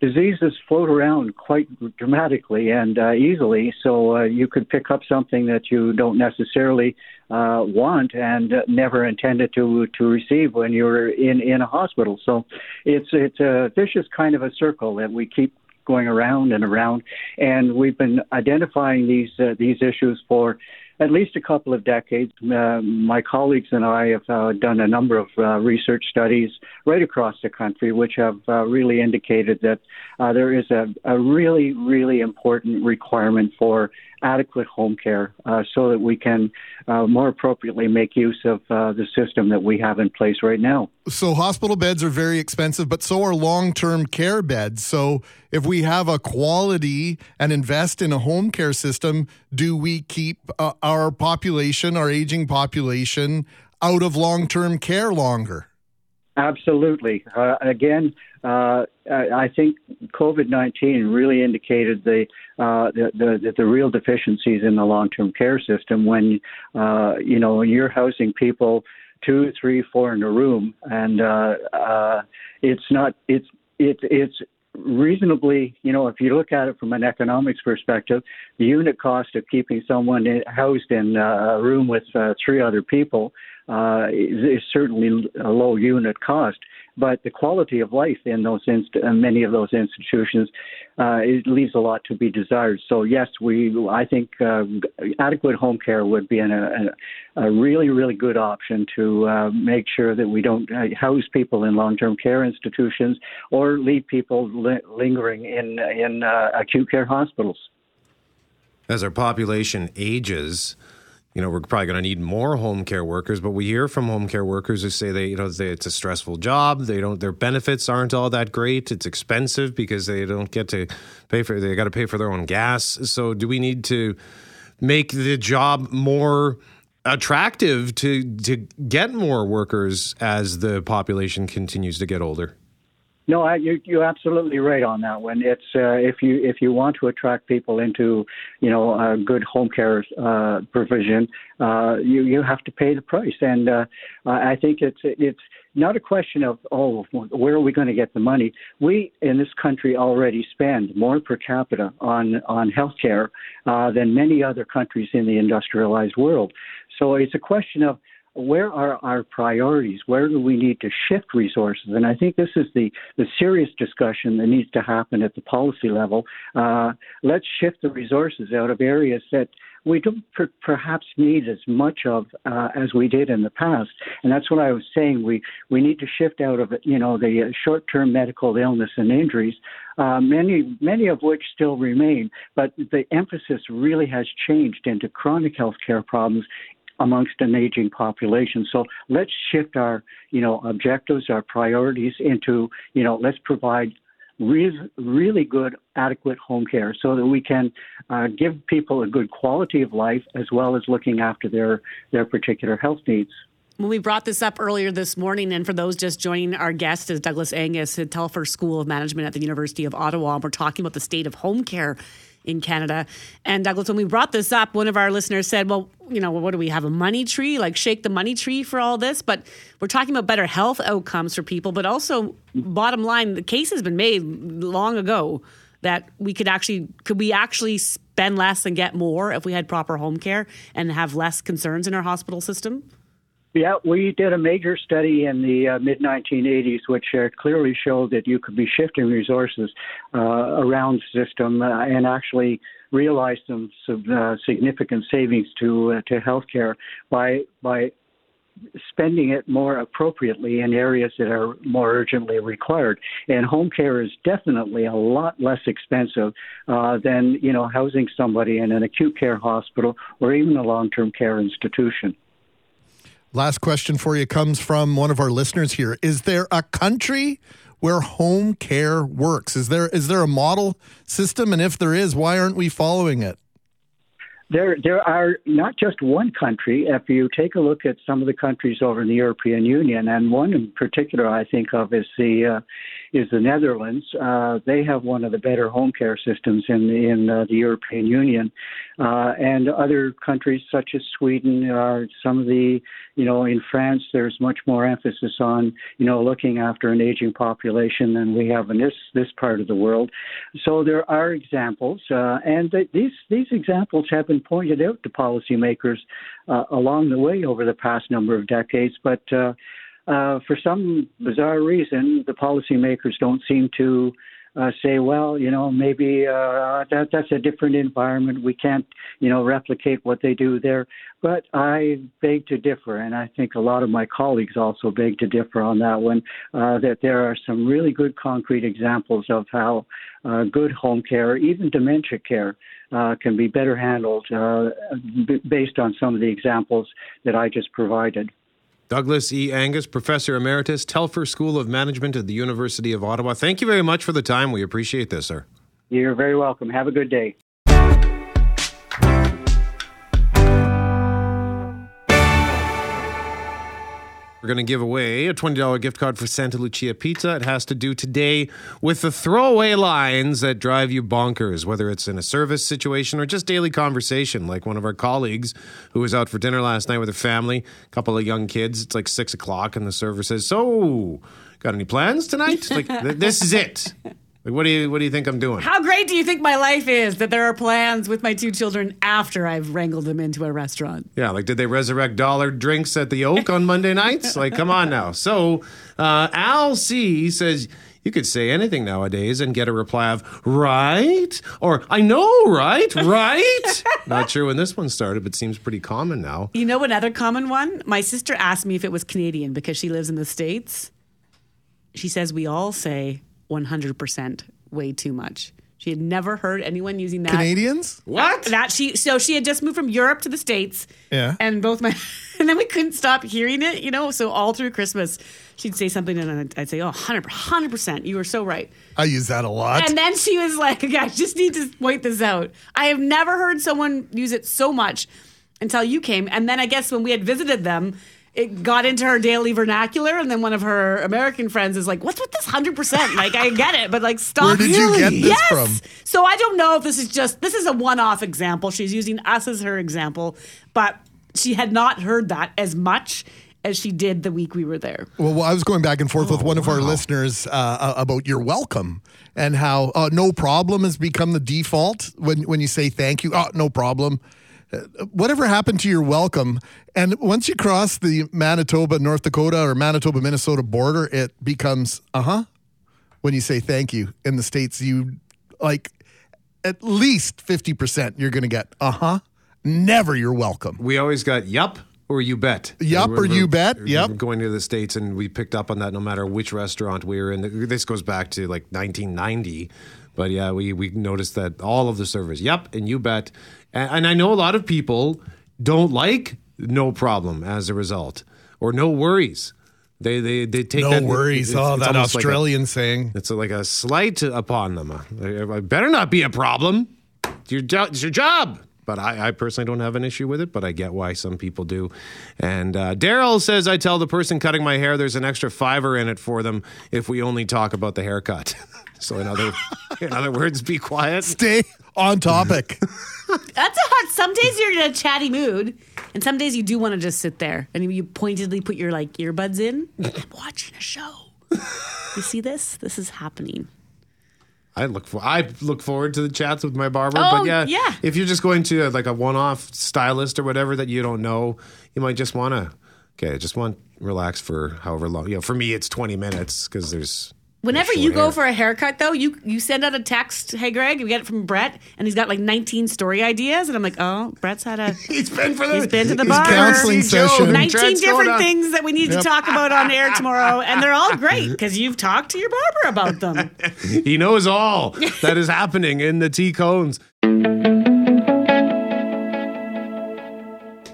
diseases float around quite dramatically and uh, easily. So uh, you could pick up something that you don't necessarily uh, want and never intended to to receive when you're in in a hospital. So it's it's a vicious kind of a circle that we keep going around and around, and we've been identifying these uh, these issues for at least a couple of decades. Uh, my colleagues and I have uh, done a number of uh, research studies right across the country, which have uh, really indicated that uh, there is a, a, really, really important requirement for adequate home care uh, so that we can uh, more appropriately make use of uh, the system that we have in place right now. So, hospital beds are very expensive, but so are long term care beds. So, if we have a quality and invest in a home care system, do we keep uh, our population, our aging population, out of long term care longer? Absolutely. Uh, again, uh, I think COVID nineteen really indicated the, uh, the, the the real deficiencies in the long term care system. When uh, you know you're housing people two, three, four in a room, and uh, uh, it's not it's it, it's reasonably, you know, if you look at it from an economics perspective, the unit cost of keeping someone housed in a room with uh, three other people uh, is, is, certainly a low unit cost. But the quality of life in those inst- uh, many of those institutions uh, it leaves a lot to be desired. So yes, we I think uh, adequate home care would be an, a, a really really good option to uh, make sure that we don't uh, house people in long-term care institutions or leave people li- lingering in in uh, acute care hospitals. As our population ages, you know, we're probably going to need more home care workers, but we hear from home care workers who say they, you know, they, it's a stressful job. They don't, their benefits aren't all that great. It's expensive because they don't get to pay for, they got to pay for their own gas. So do we need to make the job more attractive to, to get more workers as the population continues to get older? No, I, you, you're absolutely right on that one. It's uh, if you if you want to attract people into you know a good home care uh, provision, uh, you you have to pay the price, and uh, I think it's it's not a question of oh where are we going to get the money. We in this country already spend more per capita on on healthcare uh, than many other countries in the industrialized world. So it's a question of where are our priorities? Where do we need to shift resources? And I think this is the, the serious discussion that needs to happen at the policy level. Uh, let's shift the resources out of areas that we don't per- perhaps need as much of uh, as we did in the past. And that's what I was saying. We we need to shift out of you know the short-term medical illness and injuries, uh, many many of which still remain, but the emphasis really has changed into chronic health care problems amongst an aging population. So let's shift our, you know, objectives, our priorities into, you know, let's provide re- really good, adequate home care so that we can uh, give people a good quality of life as well as looking after their their particular health needs. When we brought this up earlier this morning, and for those just joining, our guest is Douglas Angus at Telfer School of Management at the University of Ottawa. And we're talking about the state of home care in Canada. And Douglas, when we brought this up, one of our listeners said, Well, you know, what do we have? A money tree? Like shake the money tree for all this? But we're talking about better health outcomes for people, but also, bottom line, the case has been made long ago that we could actually could we actually spend less and get more if we had proper home care and have less concerns in our hospital system? Yeah, we did a major study in the uh, mid 1980s, which uh, clearly showed that you could be shifting resources uh, around the system uh, and actually realize some, some uh, significant savings to uh, to healthcare by by spending it more appropriately in areas that are more urgently required. And home care is definitely a lot less expensive uh, than you know housing somebody in an acute care hospital or even a long term care institution. Last question for you comes from one of our listeners here. Is there a country where home care works? Is there is there a model system and if there is, why aren't we following it? There, there are not just one country. If you take a look at some of the countries over in the European Union, and one in particular I think of is the uh, is the Netherlands. Uh, they have one of the better home care systems in in uh, the European Union, uh, and other countries such as Sweden. are some of the, you know, in France, there's much more emphasis on you know looking after an aging population than we have in this this part of the world. So there are examples, uh, and th- these these examples have been pointed out to policymakers uh, along the way over the past number of decades, but. Uh, for some bizarre reason, the policymakers don't seem to uh, say, well, you know, maybe uh, that that's a different environment. We can't, you know, replicate what they do there. But I beg to differ, and I think a lot of my colleagues also beg to differ on that one. Uh, that there are some really good concrete examples of how uh, good home care, even dementia care, uh, can be better handled uh, b- based on some of the examples that I just provided. Douglas E. Angus, Professor Emeritus, Telfer School of Management at the University of Ottawa. Thank you very much for the time. We appreciate this, sir. You're very welcome. Have a good day. We're going to give away a $20 gift card for Santa Lucia Pizza. It has to do today with the throwaway lines that drive you bonkers, whether it's in a service situation or just daily conversation, like one of our colleagues who was out for dinner last night with her family, a couple of young kids. It's like six o'clock, and the server says, So, got any plans tonight? like, this is it. Like, what do you what do you think I'm doing? How great do you think my life is that there are plans with my two children after I've wrangled them into a restaurant? Yeah, like did they resurrect dollar drinks at the Oak on Monday nights? Like, come on now. So, uh, Al C says you could say anything nowadays and get a reply of right or I know, right, right. Not sure when this one started, but seems pretty common now. You know another common one? My sister asked me if it was Canadian because she lives in the States. She says we all say 100% way too much. She had never heard anyone using that. Canadians? What? That she so she had just moved from Europe to the States. Yeah. And both my and then we couldn't stop hearing it, you know. So all through Christmas, she'd say something and I'd, I'd say, "Oh, 100 percent, you were so right." I use that a lot. And then she was like, "I just need to point this out. I have never heard someone use it so much until you came." And then I guess when we had visited them, it got into her daily vernacular, and then one of her American friends is like, "What's with this hundred percent? Like, I get it, but like, stop." Where did you get this yes. from? So I don't know if this is just this is a one-off example. She's using us as her example, but she had not heard that as much as she did the week we were there. Well, well, I was going back and forth with one of our listeners uh, about your welcome and how uh, no problem has become the default when when you say thank you. Oh, no problem. Whatever happened to your welcome? And once you cross the Manitoba, North Dakota, or Manitoba, Minnesota border, it becomes uh huh. When you say thank you in the states, you like at least fifty percent. You're going to get uh huh. Never you're welcome. We always got yup or you bet. Yup or you bet, yep. Going to the States and we picked up on that no matter which restaurant we were in. This goes back to like 1990. But yeah, we, we noticed that all of the servers, yup and you bet. And, and I know a lot of people don't like no problem as a result or no worries. They they they take No that, worries. it's- oh, it's that almost like a- Australian saying. it's like a slight upon them. Uh, It better not be a problem. It's your, jo- it's your job. But I, I personally don't have an issue with it, but I get why some people do. And uh, Daryl says, I tell the person cutting my hair there's an extra fiver in it for them if we only talk about the haircut. so in other, in other words, be quiet. Stay on topic. That's a hard. Some days you're in a chatty mood, and some days you do want to just sit there and you pointedly put your like earbuds in. I'm watching a show. You see this? This is happening. I look for I look forward to the chats with my barber. Oh, but yeah, yeah. if you're just going to like a one-off stylist or whatever that you don't know, you might just want to okay, just want relax for however long. You know, for me it's 20 minutes because there's Whenever you go hair. for a haircut, though, you you send out a text, "Hey, Greg," you get it from Brett, and he's got like 19 story ideas, and I'm like, "Oh, Brett's had a he's been for the he's been to the his bar, counseling session. 19 Trent's different things that we need Yep. to talk about on air tomorrow, and they're all great because you've talked to your barber about them." he knows all that is happening in the T cones.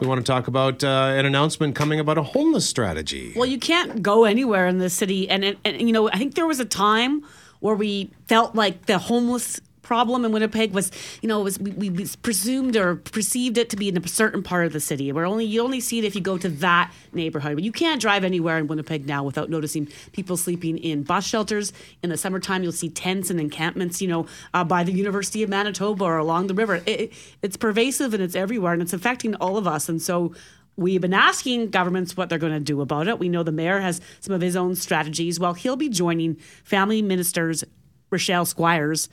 We want to talk about uh, an announcement coming about a homeless strategy. Well, you can't go anywhere in the city, and, it, and you know, I think there was a time where we felt like the homeless problem in Winnipeg was, you know, was we, we presumed or perceived it to be in a certain part of the city. Where only you only see it if you go to that neighborhood. But you can't drive anywhere in Winnipeg now without noticing people sleeping in bus shelters. In the summertime, you'll see tents and encampments, you know, uh, by the University of Manitoba or along the river. It, it's pervasive and it's everywhere, and it's affecting all of us. And so We've been asking governments what they're going to do about it. We know the mayor has some of his own strategies. Well, he'll be joining family ministers Rochelle Squires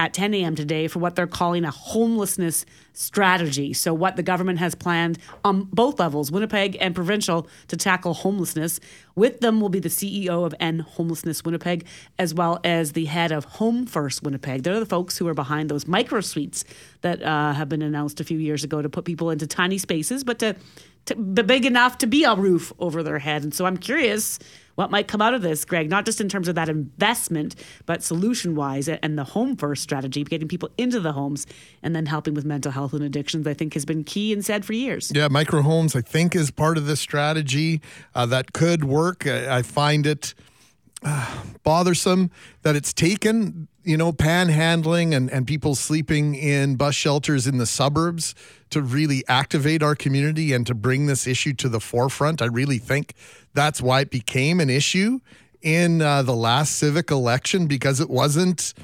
at 10 a.m. today for what they're calling a homelessness strategy. So, what the government has planned on both levels, Winnipeg and provincial, to tackle homelessness. With them will be the CEO of End Homelessness Winnipeg, as well as the head of Home First Winnipeg. They're the folks who are behind those micro suites that uh, have been announced a few years ago to put people into tiny spaces, but to to big enough to be a roof over their head. And so I'm curious what might come out of this, Greg, not just in terms of that investment, but solution wise and the home first strategy, getting people into the homes and then helping with mental health and addictions, I think has been key and said for years. Yeah, micro homes, I think, is part of this strategy uh, that could work. I, I find it uh, bothersome that it's taken, you know, panhandling and, and people sleeping in bus shelters in the suburbs to really activate our community and to bring this issue to the forefront. I really think that's why it became an issue in uh, the last civic election because it wasn't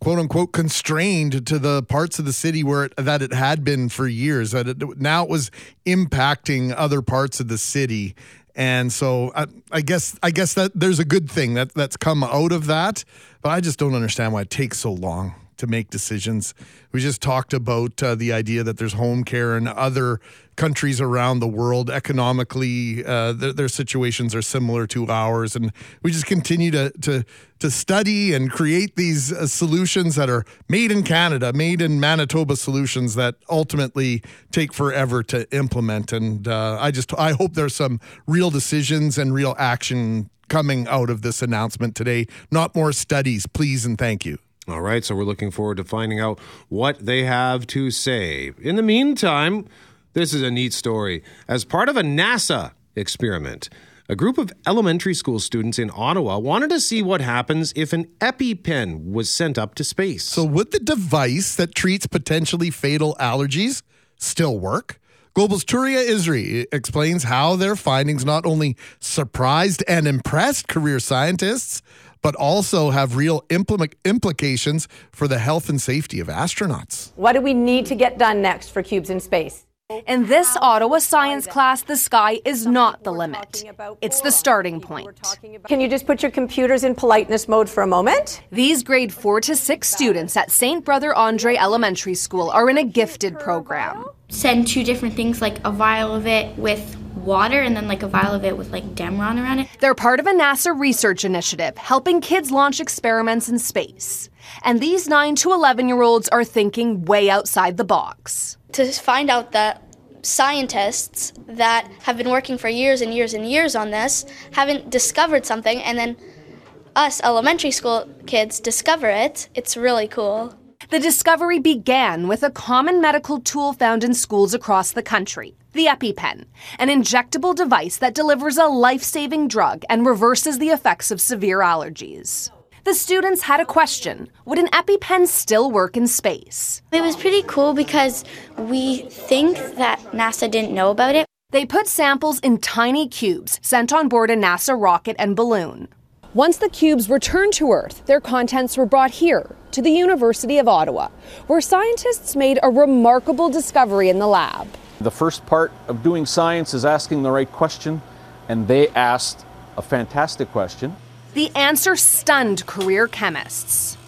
quote unquote constrained to the parts of the city where it, that it had been for years that it, now it was impacting other parts of the city and so I, I guess I guess that there's a good thing that that's come out of that but I just don't understand why it takes so long to make decisions. We just talked about uh, the idea that there's home care in other countries around the world. Economically, uh, their, their situations are similar to ours, and we just continue to to to study and create these uh, solutions that are made in Canada, made in Manitoba solutions that ultimately take forever to implement. And uh, I just I hope there's some real decisions and real action coming out of this announcement today. Not more studies, please and thank you. All right, so we're looking forward to finding out what they have to say. In the meantime, this is a neat story. As part of a NASA experiment, a group of elementary school students in Ottawa wanted to see what happens if an EpiPen was sent up to space. So, would the device that treats potentially fatal allergies still work? Global's Turia Isri explains how their findings not only surprised and impressed career scientists, but also have real implement- implications for the health and safety of astronauts. What do we need to get done next for Cubes in Space? In this Ottawa science class, the sky is not the limit. It's the starting point. Can you just put your computers in politeness mode for a moment? These grade 4 to 6 students at St. Brother Andre Elementary School are in a gifted program. Send two different things, like a vial of it with water and then like a vial of it with like Demron around it. They're part of a NASA research initiative helping kids launch experiments in space. And these 9 to 11 year olds are thinking way outside the box. To find out that scientists that have been working for years and years and years on this haven't discovered something and then us elementary school kids discover it, it's really cool. The discovery began with a common medical tool found in schools across the country the EpiPen, an injectable device that delivers a life saving drug and reverses the effects of severe allergies. The students had a question Would an EpiPen still work in space? It was pretty cool because we think that NASA didn't know about it. They put samples in tiny cubes sent on board a NASA rocket and balloon. Once the cubes returned to Earth, their contents were brought here to the University of Ottawa, where scientists made a remarkable discovery in the lab. The first part of doing science is asking the right question, and they asked a fantastic question. The answer stunned career chemists.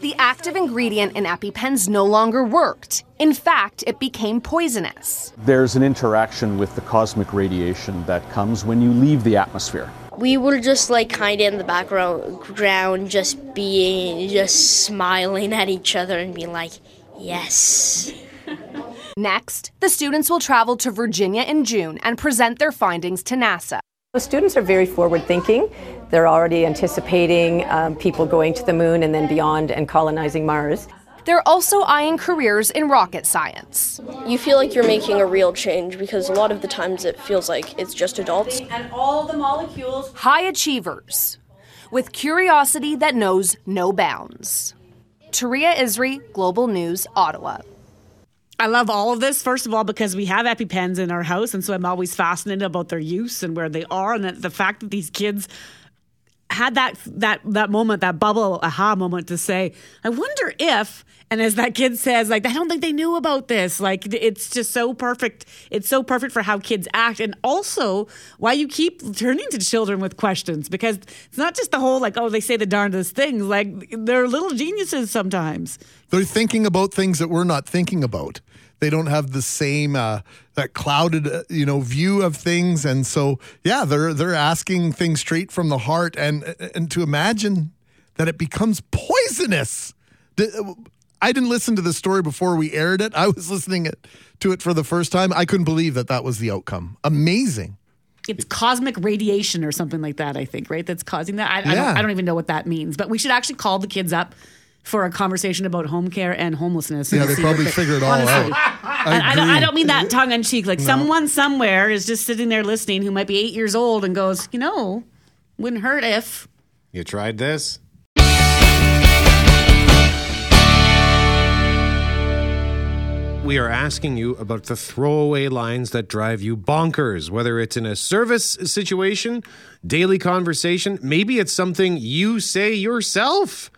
The active ingredient in EpiPens no longer worked. In fact, it became poisonous. There's an interaction with the cosmic radiation that comes when you leave the atmosphere. We were just like kind of in the background, just being, just smiling at each other and being like, yes. Next, the students will travel to Virginia in June and present their findings to NASA. The students are very forward thinking. They're already anticipating um, people going to the moon and then beyond and colonizing Mars. They're also eyeing careers in rocket science. You feel like you're making a real change because a lot of the times it feels like it's just adults. And all the molecules. High achievers with curiosity that knows no bounds. Taria Isri, Global News, Ottawa. I love all of this, first of all, because we have EpiPens in our house. And so I'm always fascinated about their use and where they are. And the fact that these kids had that that that moment, that bubble aha moment to say, I wonder if, and as that kid says, like, I don't think they knew about this. Like, it's just so perfect. It's so perfect for how kids act. And also why you keep turning to children with questions because it's not just the whole, like, oh, they say the darndest things. Like, they're little geniuses sometimes. They're thinking about things that we're not thinking about. They don't have the same uh, that clouded, uh, you know, view of things, and so yeah, they're they're asking things straight from the heart, and and to imagine that it becomes poisonous. I didn't listen to the story before we aired it. I was listening it, to it for the first time. I couldn't believe that that was the outcome. Amazing. It's cosmic radiation or something like that. I think right. That's causing that. I, I, Yeah. don't, I don't even know what that means. But we should actually call the kids up for a conversation about home care and homelessness. Yeah, they probably what figure it all honestly. out. And I, don't, I don't mean that tongue in cheek. Like No. someone somewhere is just sitting there listening who might be eight years old and goes, you know, wouldn't hurt if. You tried this? We are asking you about the throwaway lines that drive you bonkers, whether it's in a service situation, daily conversation, maybe it's something you say yourself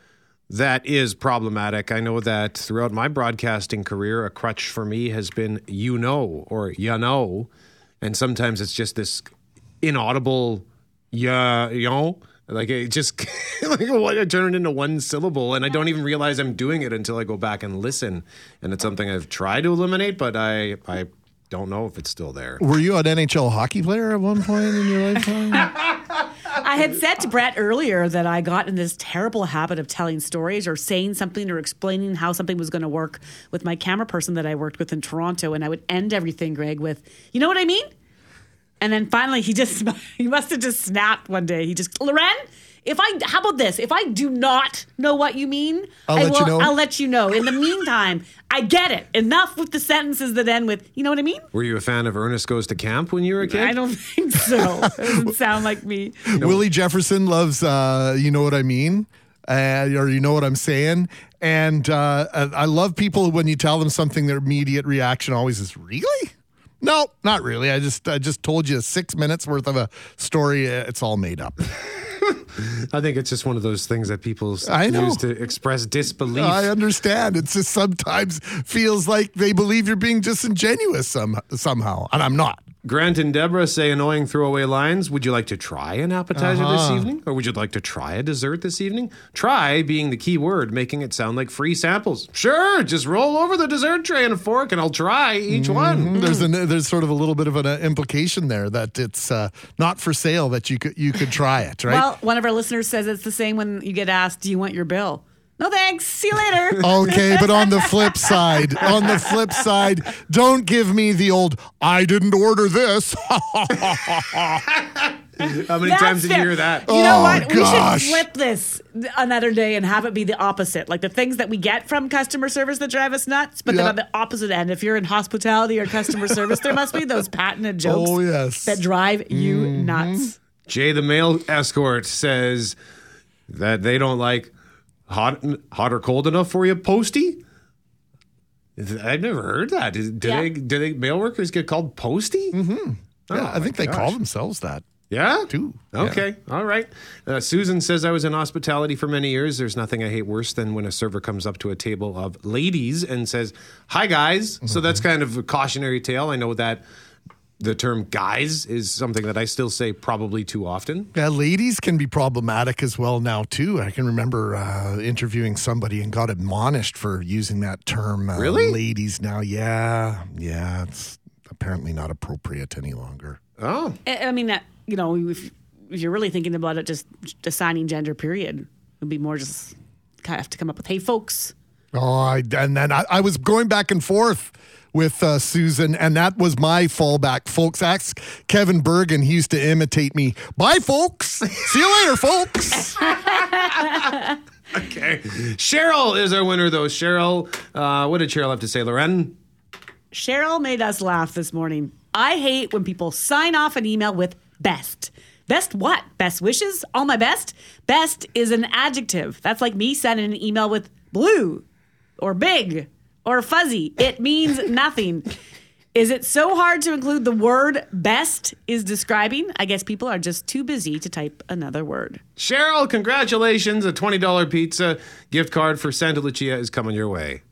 that is problematic. I know that throughout my broadcasting career, a crutch for me has been you know or ya know. And sometimes it's just this inaudible yeah, you know, like it just like what I turn it into one syllable, and I don't even realize I'm doing it until I go back and listen. And it's something I've tried to eliminate, but I I don't know if it's still there. Were you an NHL hockey player at one point in your lifetime? I had said to Brett earlier that I got in this terrible habit of telling stories or saying something or explaining how something was going to work with my camera person that I worked with in Toronto. And I would end everything, Greg, with, you know what I mean? And then finally, he just, he must have just snapped one day. He just, Loren, if I, how about this? If I do not know what you mean, I'll I let you will, know. I'll let you know. In the meantime, I get it. Enough with the sentences that end with, you know what I mean? Were you a fan of Ernest Goes to Camp when you were a kid? I don't think so. It doesn't sound like me. Willie Jefferson loves, uh, you know what I mean? Uh, or you know what I'm saying? And uh, I love people when you tell them something, their immediate reaction always is, really? No, not really. I just I just told you six minutes worth of a story. Uh, It's all made up. I think it's just one of those things that people s- I know. use to express disbelief. I understand. It's just sometimes feels like they believe you're being disingenuous some, somehow, and I'm not. Grant and Deborah say annoying throwaway lines. Would you like to try an appetizer this Uh-huh. evening? Or would you like to try a dessert this evening? Try being the key word, making it sound like free samples. Sure, just roll over the dessert tray and a fork and I'll try each one. Mhm. There's an, there's sort of a little bit of an uh, implication there that it's uh, not for sale that you could you could try it, right? Well, one of our listeners says it's the same when you get asked, "Do you want your bill?" No, thanks. See you later. okay, but on the flip side, on the flip side, don't give me the old "I didn't order this." How many That's times did you fair. hear that? You know Oh, what? gosh. We should flip this another day and have it be the opposite. Like the things that we get from customer service that drive us nuts, but then Yeah. on the opposite end, if you're in hospitality or customer service, there must be those patented jokes Oh, yes. that drive you Mm-hmm. nuts. Jay the male escort says, That they don't like hot, hot or cold enough for you, postie? I've never heard that. Is- Do Yeah. they? Do they? Mail workers get called postie? Mm-hmm. Yeah, I my think they call themselves that. Yeah. Too. Okay. All right. Uh, Susan says I was in hospitality for many years. There's nothing I hate worse than when a server comes up to a table of ladies and says, "Hi, guys." So that's kind of a cautionary tale. I know that the term "guys" is something that I still say probably too often. Yeah, ladies can be problematic as well now too. I can remember uh, interviewing somebody and got admonished for using that term. Uh, Really? ladies now? Yeah, yeah. It's apparently not appropriate any longer. Oh, I I mean, that you know, if, if you're really thinking about it, just assigning gender, period, would be more just kind of have to come up with, "Hey, folks." Oh, I, and then I, I was going back and forth with uh, Susan, and that was my fallback. Folks, ask Kevin Bergen. He used to imitate me. Bye, folks. See you later, folks. okay. Cheryl is our winner, though. Cheryl, uh, what did Cheryl have to say, Loren? Cheryl made us laugh this morning. I hate when people sign off an email with best. Best what? Best wishes? All my best? Best is an adjective. That's like me sending an email with blue or big or fuzzy. It means nothing. Is it so hard to include the word best is describing? I guess people are just too busy to type another word. Cheryl, congratulations. A $20 pizza gift card for Santa Lucia is coming your way.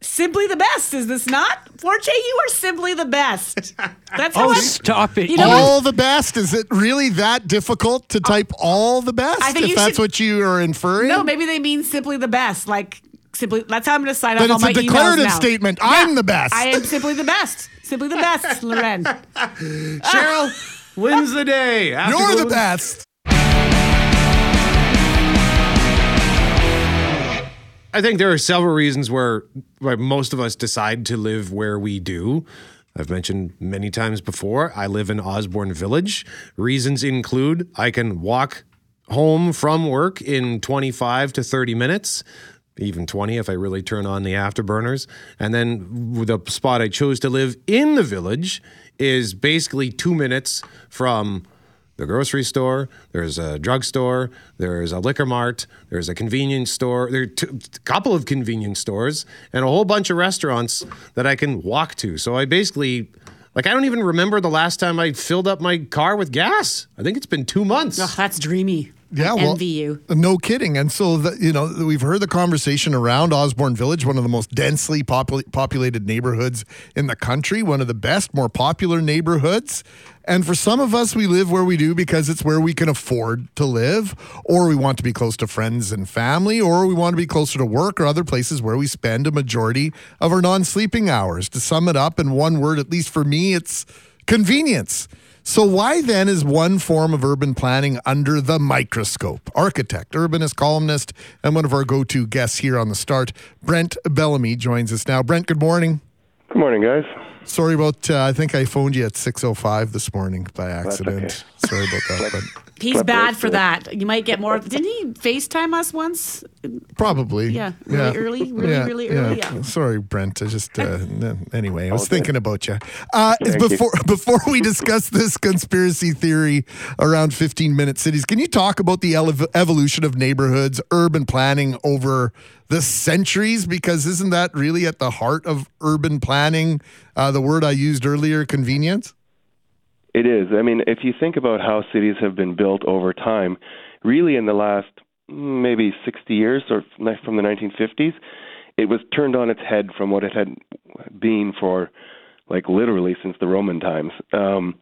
Simply the best, is this not? Forte, you are simply the best. That's oh, how Oh, I'm- stop it. You know all the best. Is it really that difficult to type all the best? I think if that's should- what you are inferring? No, maybe they mean simply the best. Like simply. That's how I'm going to sign But off it's all a my emails declarative now. statement. I'm the best. I am simply the best. Simply the best, Loren. Cheryl wins the day. After You're the best. I think there are several reasons where, where most of us decide to live where we do. I've mentioned many times before, I live in Osborne Village. Reasons include I can walk home from work in 25 to 30 minutes, even 20 if I really turn on the afterburners. And then the spot I chose to live in the village is basically two minutes from the grocery store, there's a drugstore, there's a liquor mart, there's a convenience store, there are a couple of convenience stores, and a whole bunch of restaurants that I can walk to. So I basically, like, I don't even remember the last time I filled up my car with gas. I think it's been two months. Oh, that's dreamy. Yeah, well, envy you. No kidding. And so, the, you know, we've heard the conversation around Osborne Village, one of the most densely popul- populated neighborhoods in the country, one of the best, more popular neighborhoods. And for some of us, we live where we do because it's where we can afford to live, or we want to be close to friends and family, or we want to be closer to work or other places where we spend a majority of our non sleeping hours. To sum it up in one word, at least for me, it's convenience. So, why then is one form of urban planning under the microscope? Architect, urbanist, columnist, and one of our go to guests here on the start, Brent Bellamy, joins us now. Brent, good morning. Good morning, guys. Sorry about, uh, I think I phoned you at 6.05 this morning by accident. Sorry about that. But He's Slept bad for through. that. You might get more. Didn't he FaceTime us once? probably. Yeah, really early, really, really early, yeah. Sorry, Brent. I just, uh, anyway, I was thinking about you. Uh, Thank you. before, before we discuss this conspiracy theory around 15 minute cities, can you talk about the ele- evolution of neighborhoods, urban planning over the centuries? Because isn't that really at the heart of urban planning? Uh, the word I used earlier, convenience? It is. I mean, if you think about how cities have been built over time, really in the last mm, maybe 60 years or from the 1950s, it was turned on its head from what it had been for like literally since the Roman times. Um,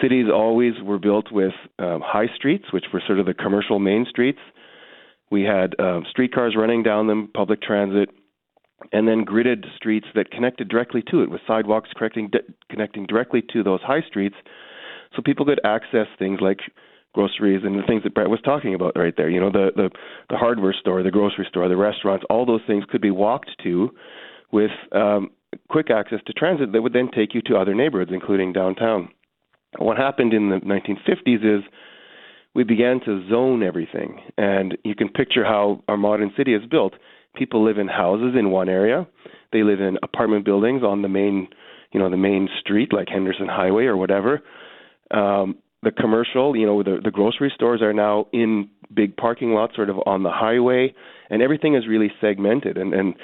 cities always were built with um, high streets, which were sort of the commercial main streets. We had um, streetcars running down them, public transit, and then gridded streets that connected directly to it, with sidewalks connecting connecting directly to those high streets, so people could access things like groceries and the things that Brett was talking about right there. You know, the the the hardware store, the grocery store, the restaurants, all those things could be walked to with um, quick access to transit that would then take you to other neighborhoods, including downtown. What happened in the 1950s is we began to zone everything, and you can picture how our modern city is built. People live in houses in one area. They live in apartment buildings on the main, you know, the main street like Henderson Highway or whatever. Um, the commercial, you know, the the grocery stores are now in big parking lots sort of on the highway, and everything is really segmented. And, and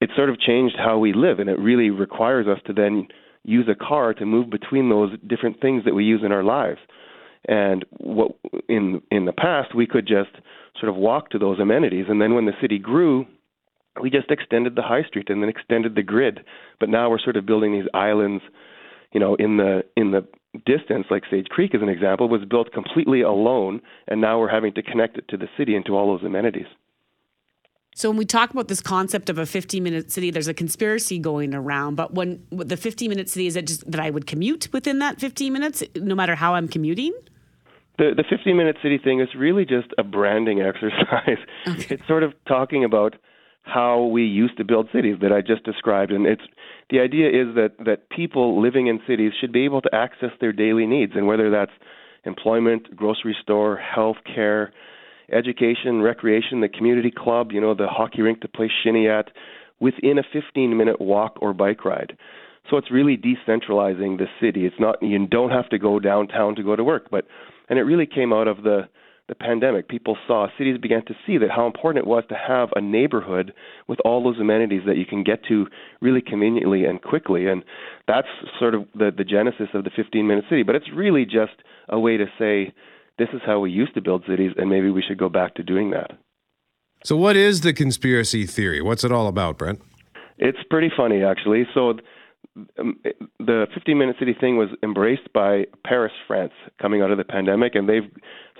it sort of changed how we live, and it really requires us to then use a car to move between those different things that we use in our lives. And what in in the past we could just sort of walk to those amenities, and then when the city grew, we just extended the high street and then extended the grid. But now we're sort of building these islands, you know, in the in the distance, like Sage Creek as an example, was built completely alone, and now we're having to connect it to the city and to all those amenities. So when we talk about this concept of a 15 minute city, there's a conspiracy going around. But when the 15 minute city is it just that I would commute within that 15 minutes, no matter how I'm commuting? The the 15 minute city thing is really just a branding exercise. Okay. It's sort of talking about how we used to build cities that I just described, and it's the idea is that that people living in cities should be able to access their daily needs, and whether that's employment, grocery store, health care education, recreation, the community club, you know, the hockey rink to play shinny at, within a 15 minute walk or bike ride. So it's really decentralizing the city. It's not you don't have to go downtown to go to work, but and it really came out of the the pandemic. People saw cities began to see that how important it was to have a neighborhood with all those amenities that you can get to really conveniently and quickly. And that's sort of the the genesis of the 15 minute city. But it's really just a way to say this is how we used to build cities, and maybe we should go back to doing that. So, what is the conspiracy theory? What's it all about, Brent? It's pretty funny, actually. So, um, the 15 minute city thing was embraced by Paris, France, coming out of the pandemic, and they've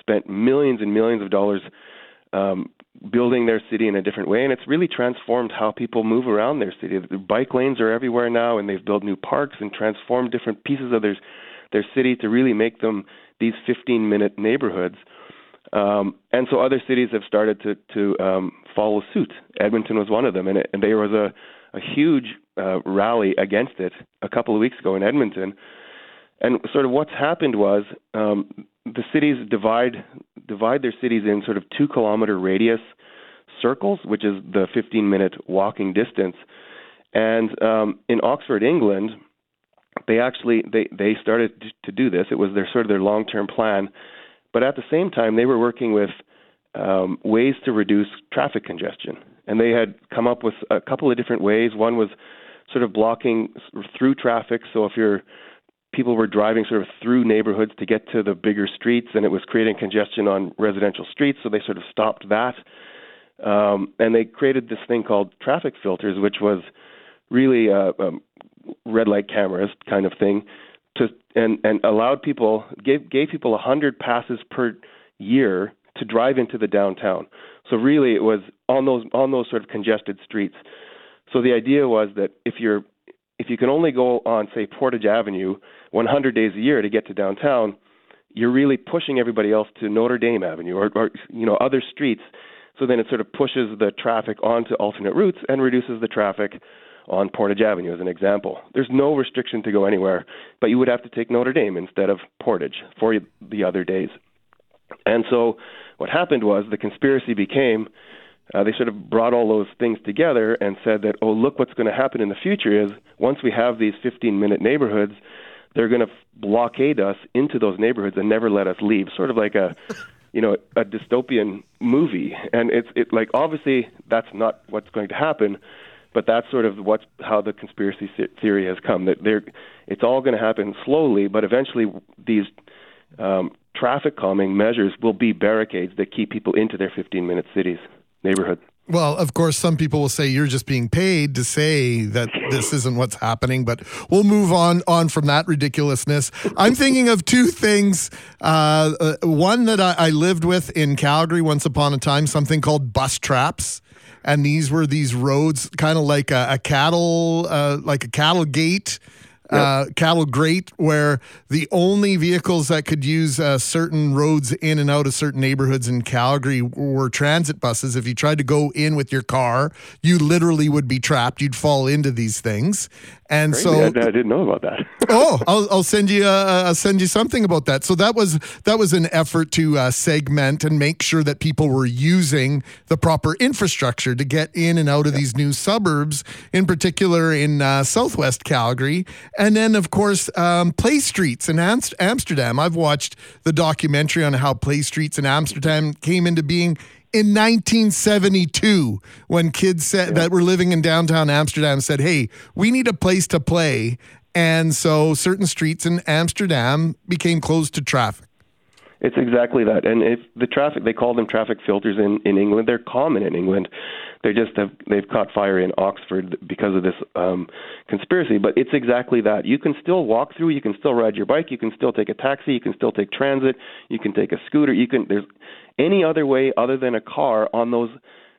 spent millions and millions of dollars um, building their city in a different way, and it's really transformed how people move around their city. The bike lanes are everywhere now, and they've built new parks and transformed different pieces of their their city to really make them these 15 minute neighborhoods. Um, and so other cities have started to, to um, follow suit. Edmonton was one of them, and, it, and there was a, a huge uh, rally against it a couple of weeks ago in Edmonton. And sort of what's happened was um, the cities divide divide their cities in sort of two kilometer radius circles, which is the 15 minute walking distance. And um, in Oxford, England, they actually they they started to do this. It was their sort of their long term plan, but at the same time they were working with um, ways to reduce traffic congestion, and they had come up with a couple of different ways. One was sort of blocking through traffic. So if you're people were driving sort of through neighborhoods to get to the bigger streets, and it was creating congestion on residential streets. So they sort of stopped that, um, and they created this thing called traffic filters, which was really uh, um, red light cameras kind of thing to and and allowed people gave gave people a hundred passes per year to drive into the downtown. So really, it was on those on those sort of congested streets. So the idea was that if you're if you can only go on say Portage Avenue 100 days a year to get to downtown, you're really pushing everybody else to Notre Dame Avenue or, or you know other streets. So then it sort of pushes the traffic onto alternate routes and reduces the traffic on Portage Avenue as an example. There's no restriction to go anywhere, but you would have to take Notre Dame instead of Portage for the other days. And so what happened was the conspiracy became uh, they sort of brought all those things together and said that, oh, look what's going to happen in the future is once we have these 15 minute neighborhoods, they're going to blockade us into those neighborhoods and never let us leave, sort of like a you know a dystopian movie and it's it like obviously that's not what's going to happen but that's sort of what's how the conspiracy theory has come. That there, it's all going to happen slowly, but eventually these um, traffic calming measures will be barricades that keep people into their 15-minute cities neighborhoods. Well, of course, some people will say you're just being paid to say that this isn't what's happening, but we'll move on on from that ridiculousness. I'm thinking of two things. Uh, uh, one that I, I lived with in Calgary once upon a time, something called bus traps and these were these roads, kind of like a, a cattle, uh, like a cattle gate. Uh, cattle grate where the only vehicles that could use uh, certain roads in and out of certain neighborhoods in Calgary were transit buses. If you tried to go in with your car, you literally would be trapped. You'd fall into these things. And Crazy. so I, I didn't know about that. oh, I'll, I'll send you uh, I'll send you something about that. So that was that was an effort to uh, segment and make sure that people were using the proper infrastructure to get in and out of these new suburbs, in particular in uh, Southwest Calgary, and then of course um, play streets in Amst- Amsterdam. I've watched the documentary on how play streets in Amsterdam came into being in 1972 when kids said, that were living in downtown Amsterdam said, "Hey, we need a place to play." And so certain streets in Amsterdam became closed to traffic. It's exactly that. And if the traffic, they call them traffic filters in, in England. They're common in England. They just have they've caught fire in Oxford because of this um, conspiracy. But it's exactly that. You can still walk through. You can still ride your bike. You can still take a taxi. You can still take transit. You can take a scooter. You can. There's any other way other than a car on those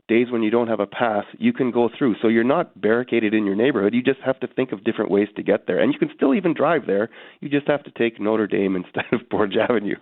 days when you don't have a pass, you can go through. So you're not barricaded in your neighborhood. You just have to think of different ways to get there. And you can still even drive there. You just have to take Notre Dame instead of Portage Avenue.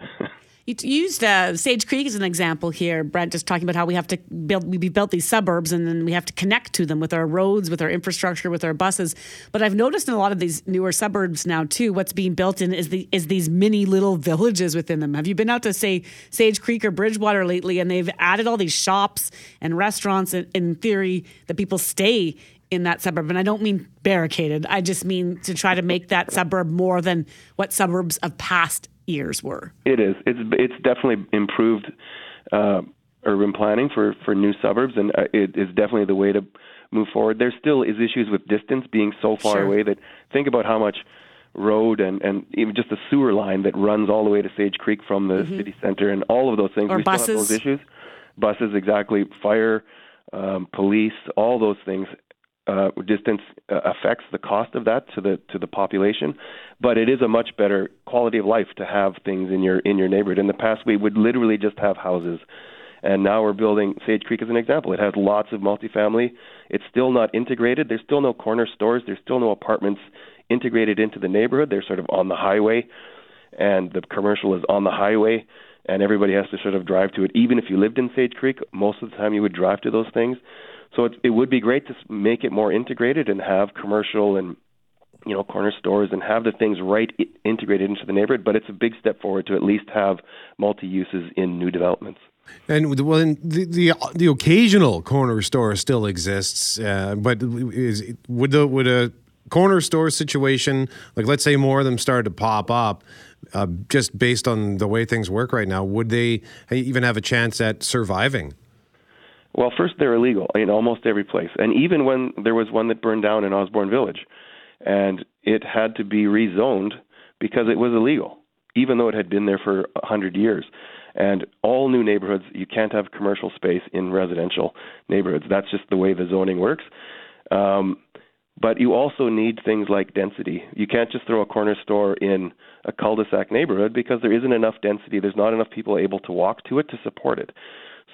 You used uh, Sage Creek as an example here, Brent, just talking about how we have to build, we built these suburbs and then we have to connect to them with our roads, with our infrastructure, with our buses. But I've noticed in a lot of these newer suburbs now too, what's being built in is the is these mini little villages within them. Have you been out to say Sage Creek or Bridgewater lately? And they've added all these shops and restaurants. In, in theory, that people stay in that suburb. And I don't mean barricaded. I just mean to try to make that suburb more than what suburbs of past years were. It is. It's it's definitely improved uh, urban planning for for new suburbs, and uh, it is definitely the way to move forward. There still is issues with distance being so far Sure. away that think about how much road and and even just the sewer line that runs all the way to Sage Creek from the Mhm. city center and all of those things. Or we still have buses. those issues. Buses, exactly. Fire, um, police, all those things. Uh, distance uh, affects the cost of that to the to the population, but it is a much better quality of life to have things in your in your neighborhood. In the past, we would literally just have houses, and now we're building Sage Creek as an example. It has lots of multifamily. It's still not integrated. There's still no corner stores. There's still no apartments integrated into the neighborhood. They're sort of on the highway, and the commercial is on the highway, and everybody has to sort of drive to it. Even if you lived in Sage Creek, most of the time you would drive to those things. So it, it would be great to make it more integrated and have commercial and you know corner stores and have the things right integrated into the neighborhood. But it's a big step forward to at least have multi uses in new developments. And well, the, the the occasional corner store still exists, uh, but is would the would a corner store situation like let's say more of them started to pop up, uh, just based on the way things work right now, would they even have a chance at surviving? Well, first they're illegal in almost every place, and even when there was one that burned down in Osborne Village, and it had to be rezoned because it was illegal, even though it had been there for a hundred years. And all new neighborhoods, you can't have commercial space in residential neighborhoods. That's just the way the zoning works. Um, but you also need things like density. You can't just throw a corner store in a cul-de-sac neighborhood because there isn't enough density. There's not enough people able to walk to it to support it.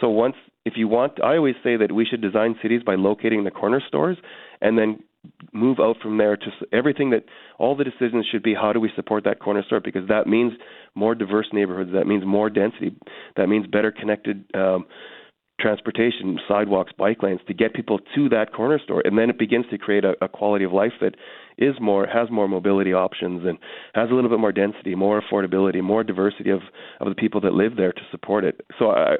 So once, if you want, I always say that we should design cities by locating the corner stores and then move out from there to everything that all the decisions should be how do we support that corner store because that means more diverse neighborhoods that means more density that means better connected um, transportation sidewalks bike lanes to get people to that corner store. And then it begins to create a, a quality of life that is more has more mobility options and has a little bit more density more affordability more diversity of of the people that live there to support it. So i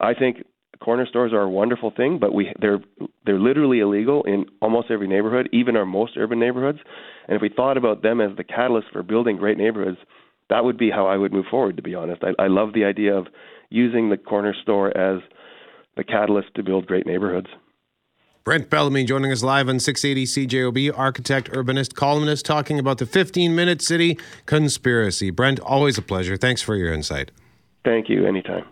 i think corner stores are a wonderful thing, but we they're they're literally illegal in almost every neighborhood, even our most urban neighborhoods. And if we thought about them as the catalyst for building great neighborhoods, that would be how I would move forward. To be honest, I, I love the idea of using the corner store as the catalyst to build great neighborhoods. Brent Bellamy joining us live on 680 CJOB, architect, urbanist, columnist, talking about the 15 minute city conspiracy. Brent, always a pleasure. Thanks for your insight. Thank you. Anytime.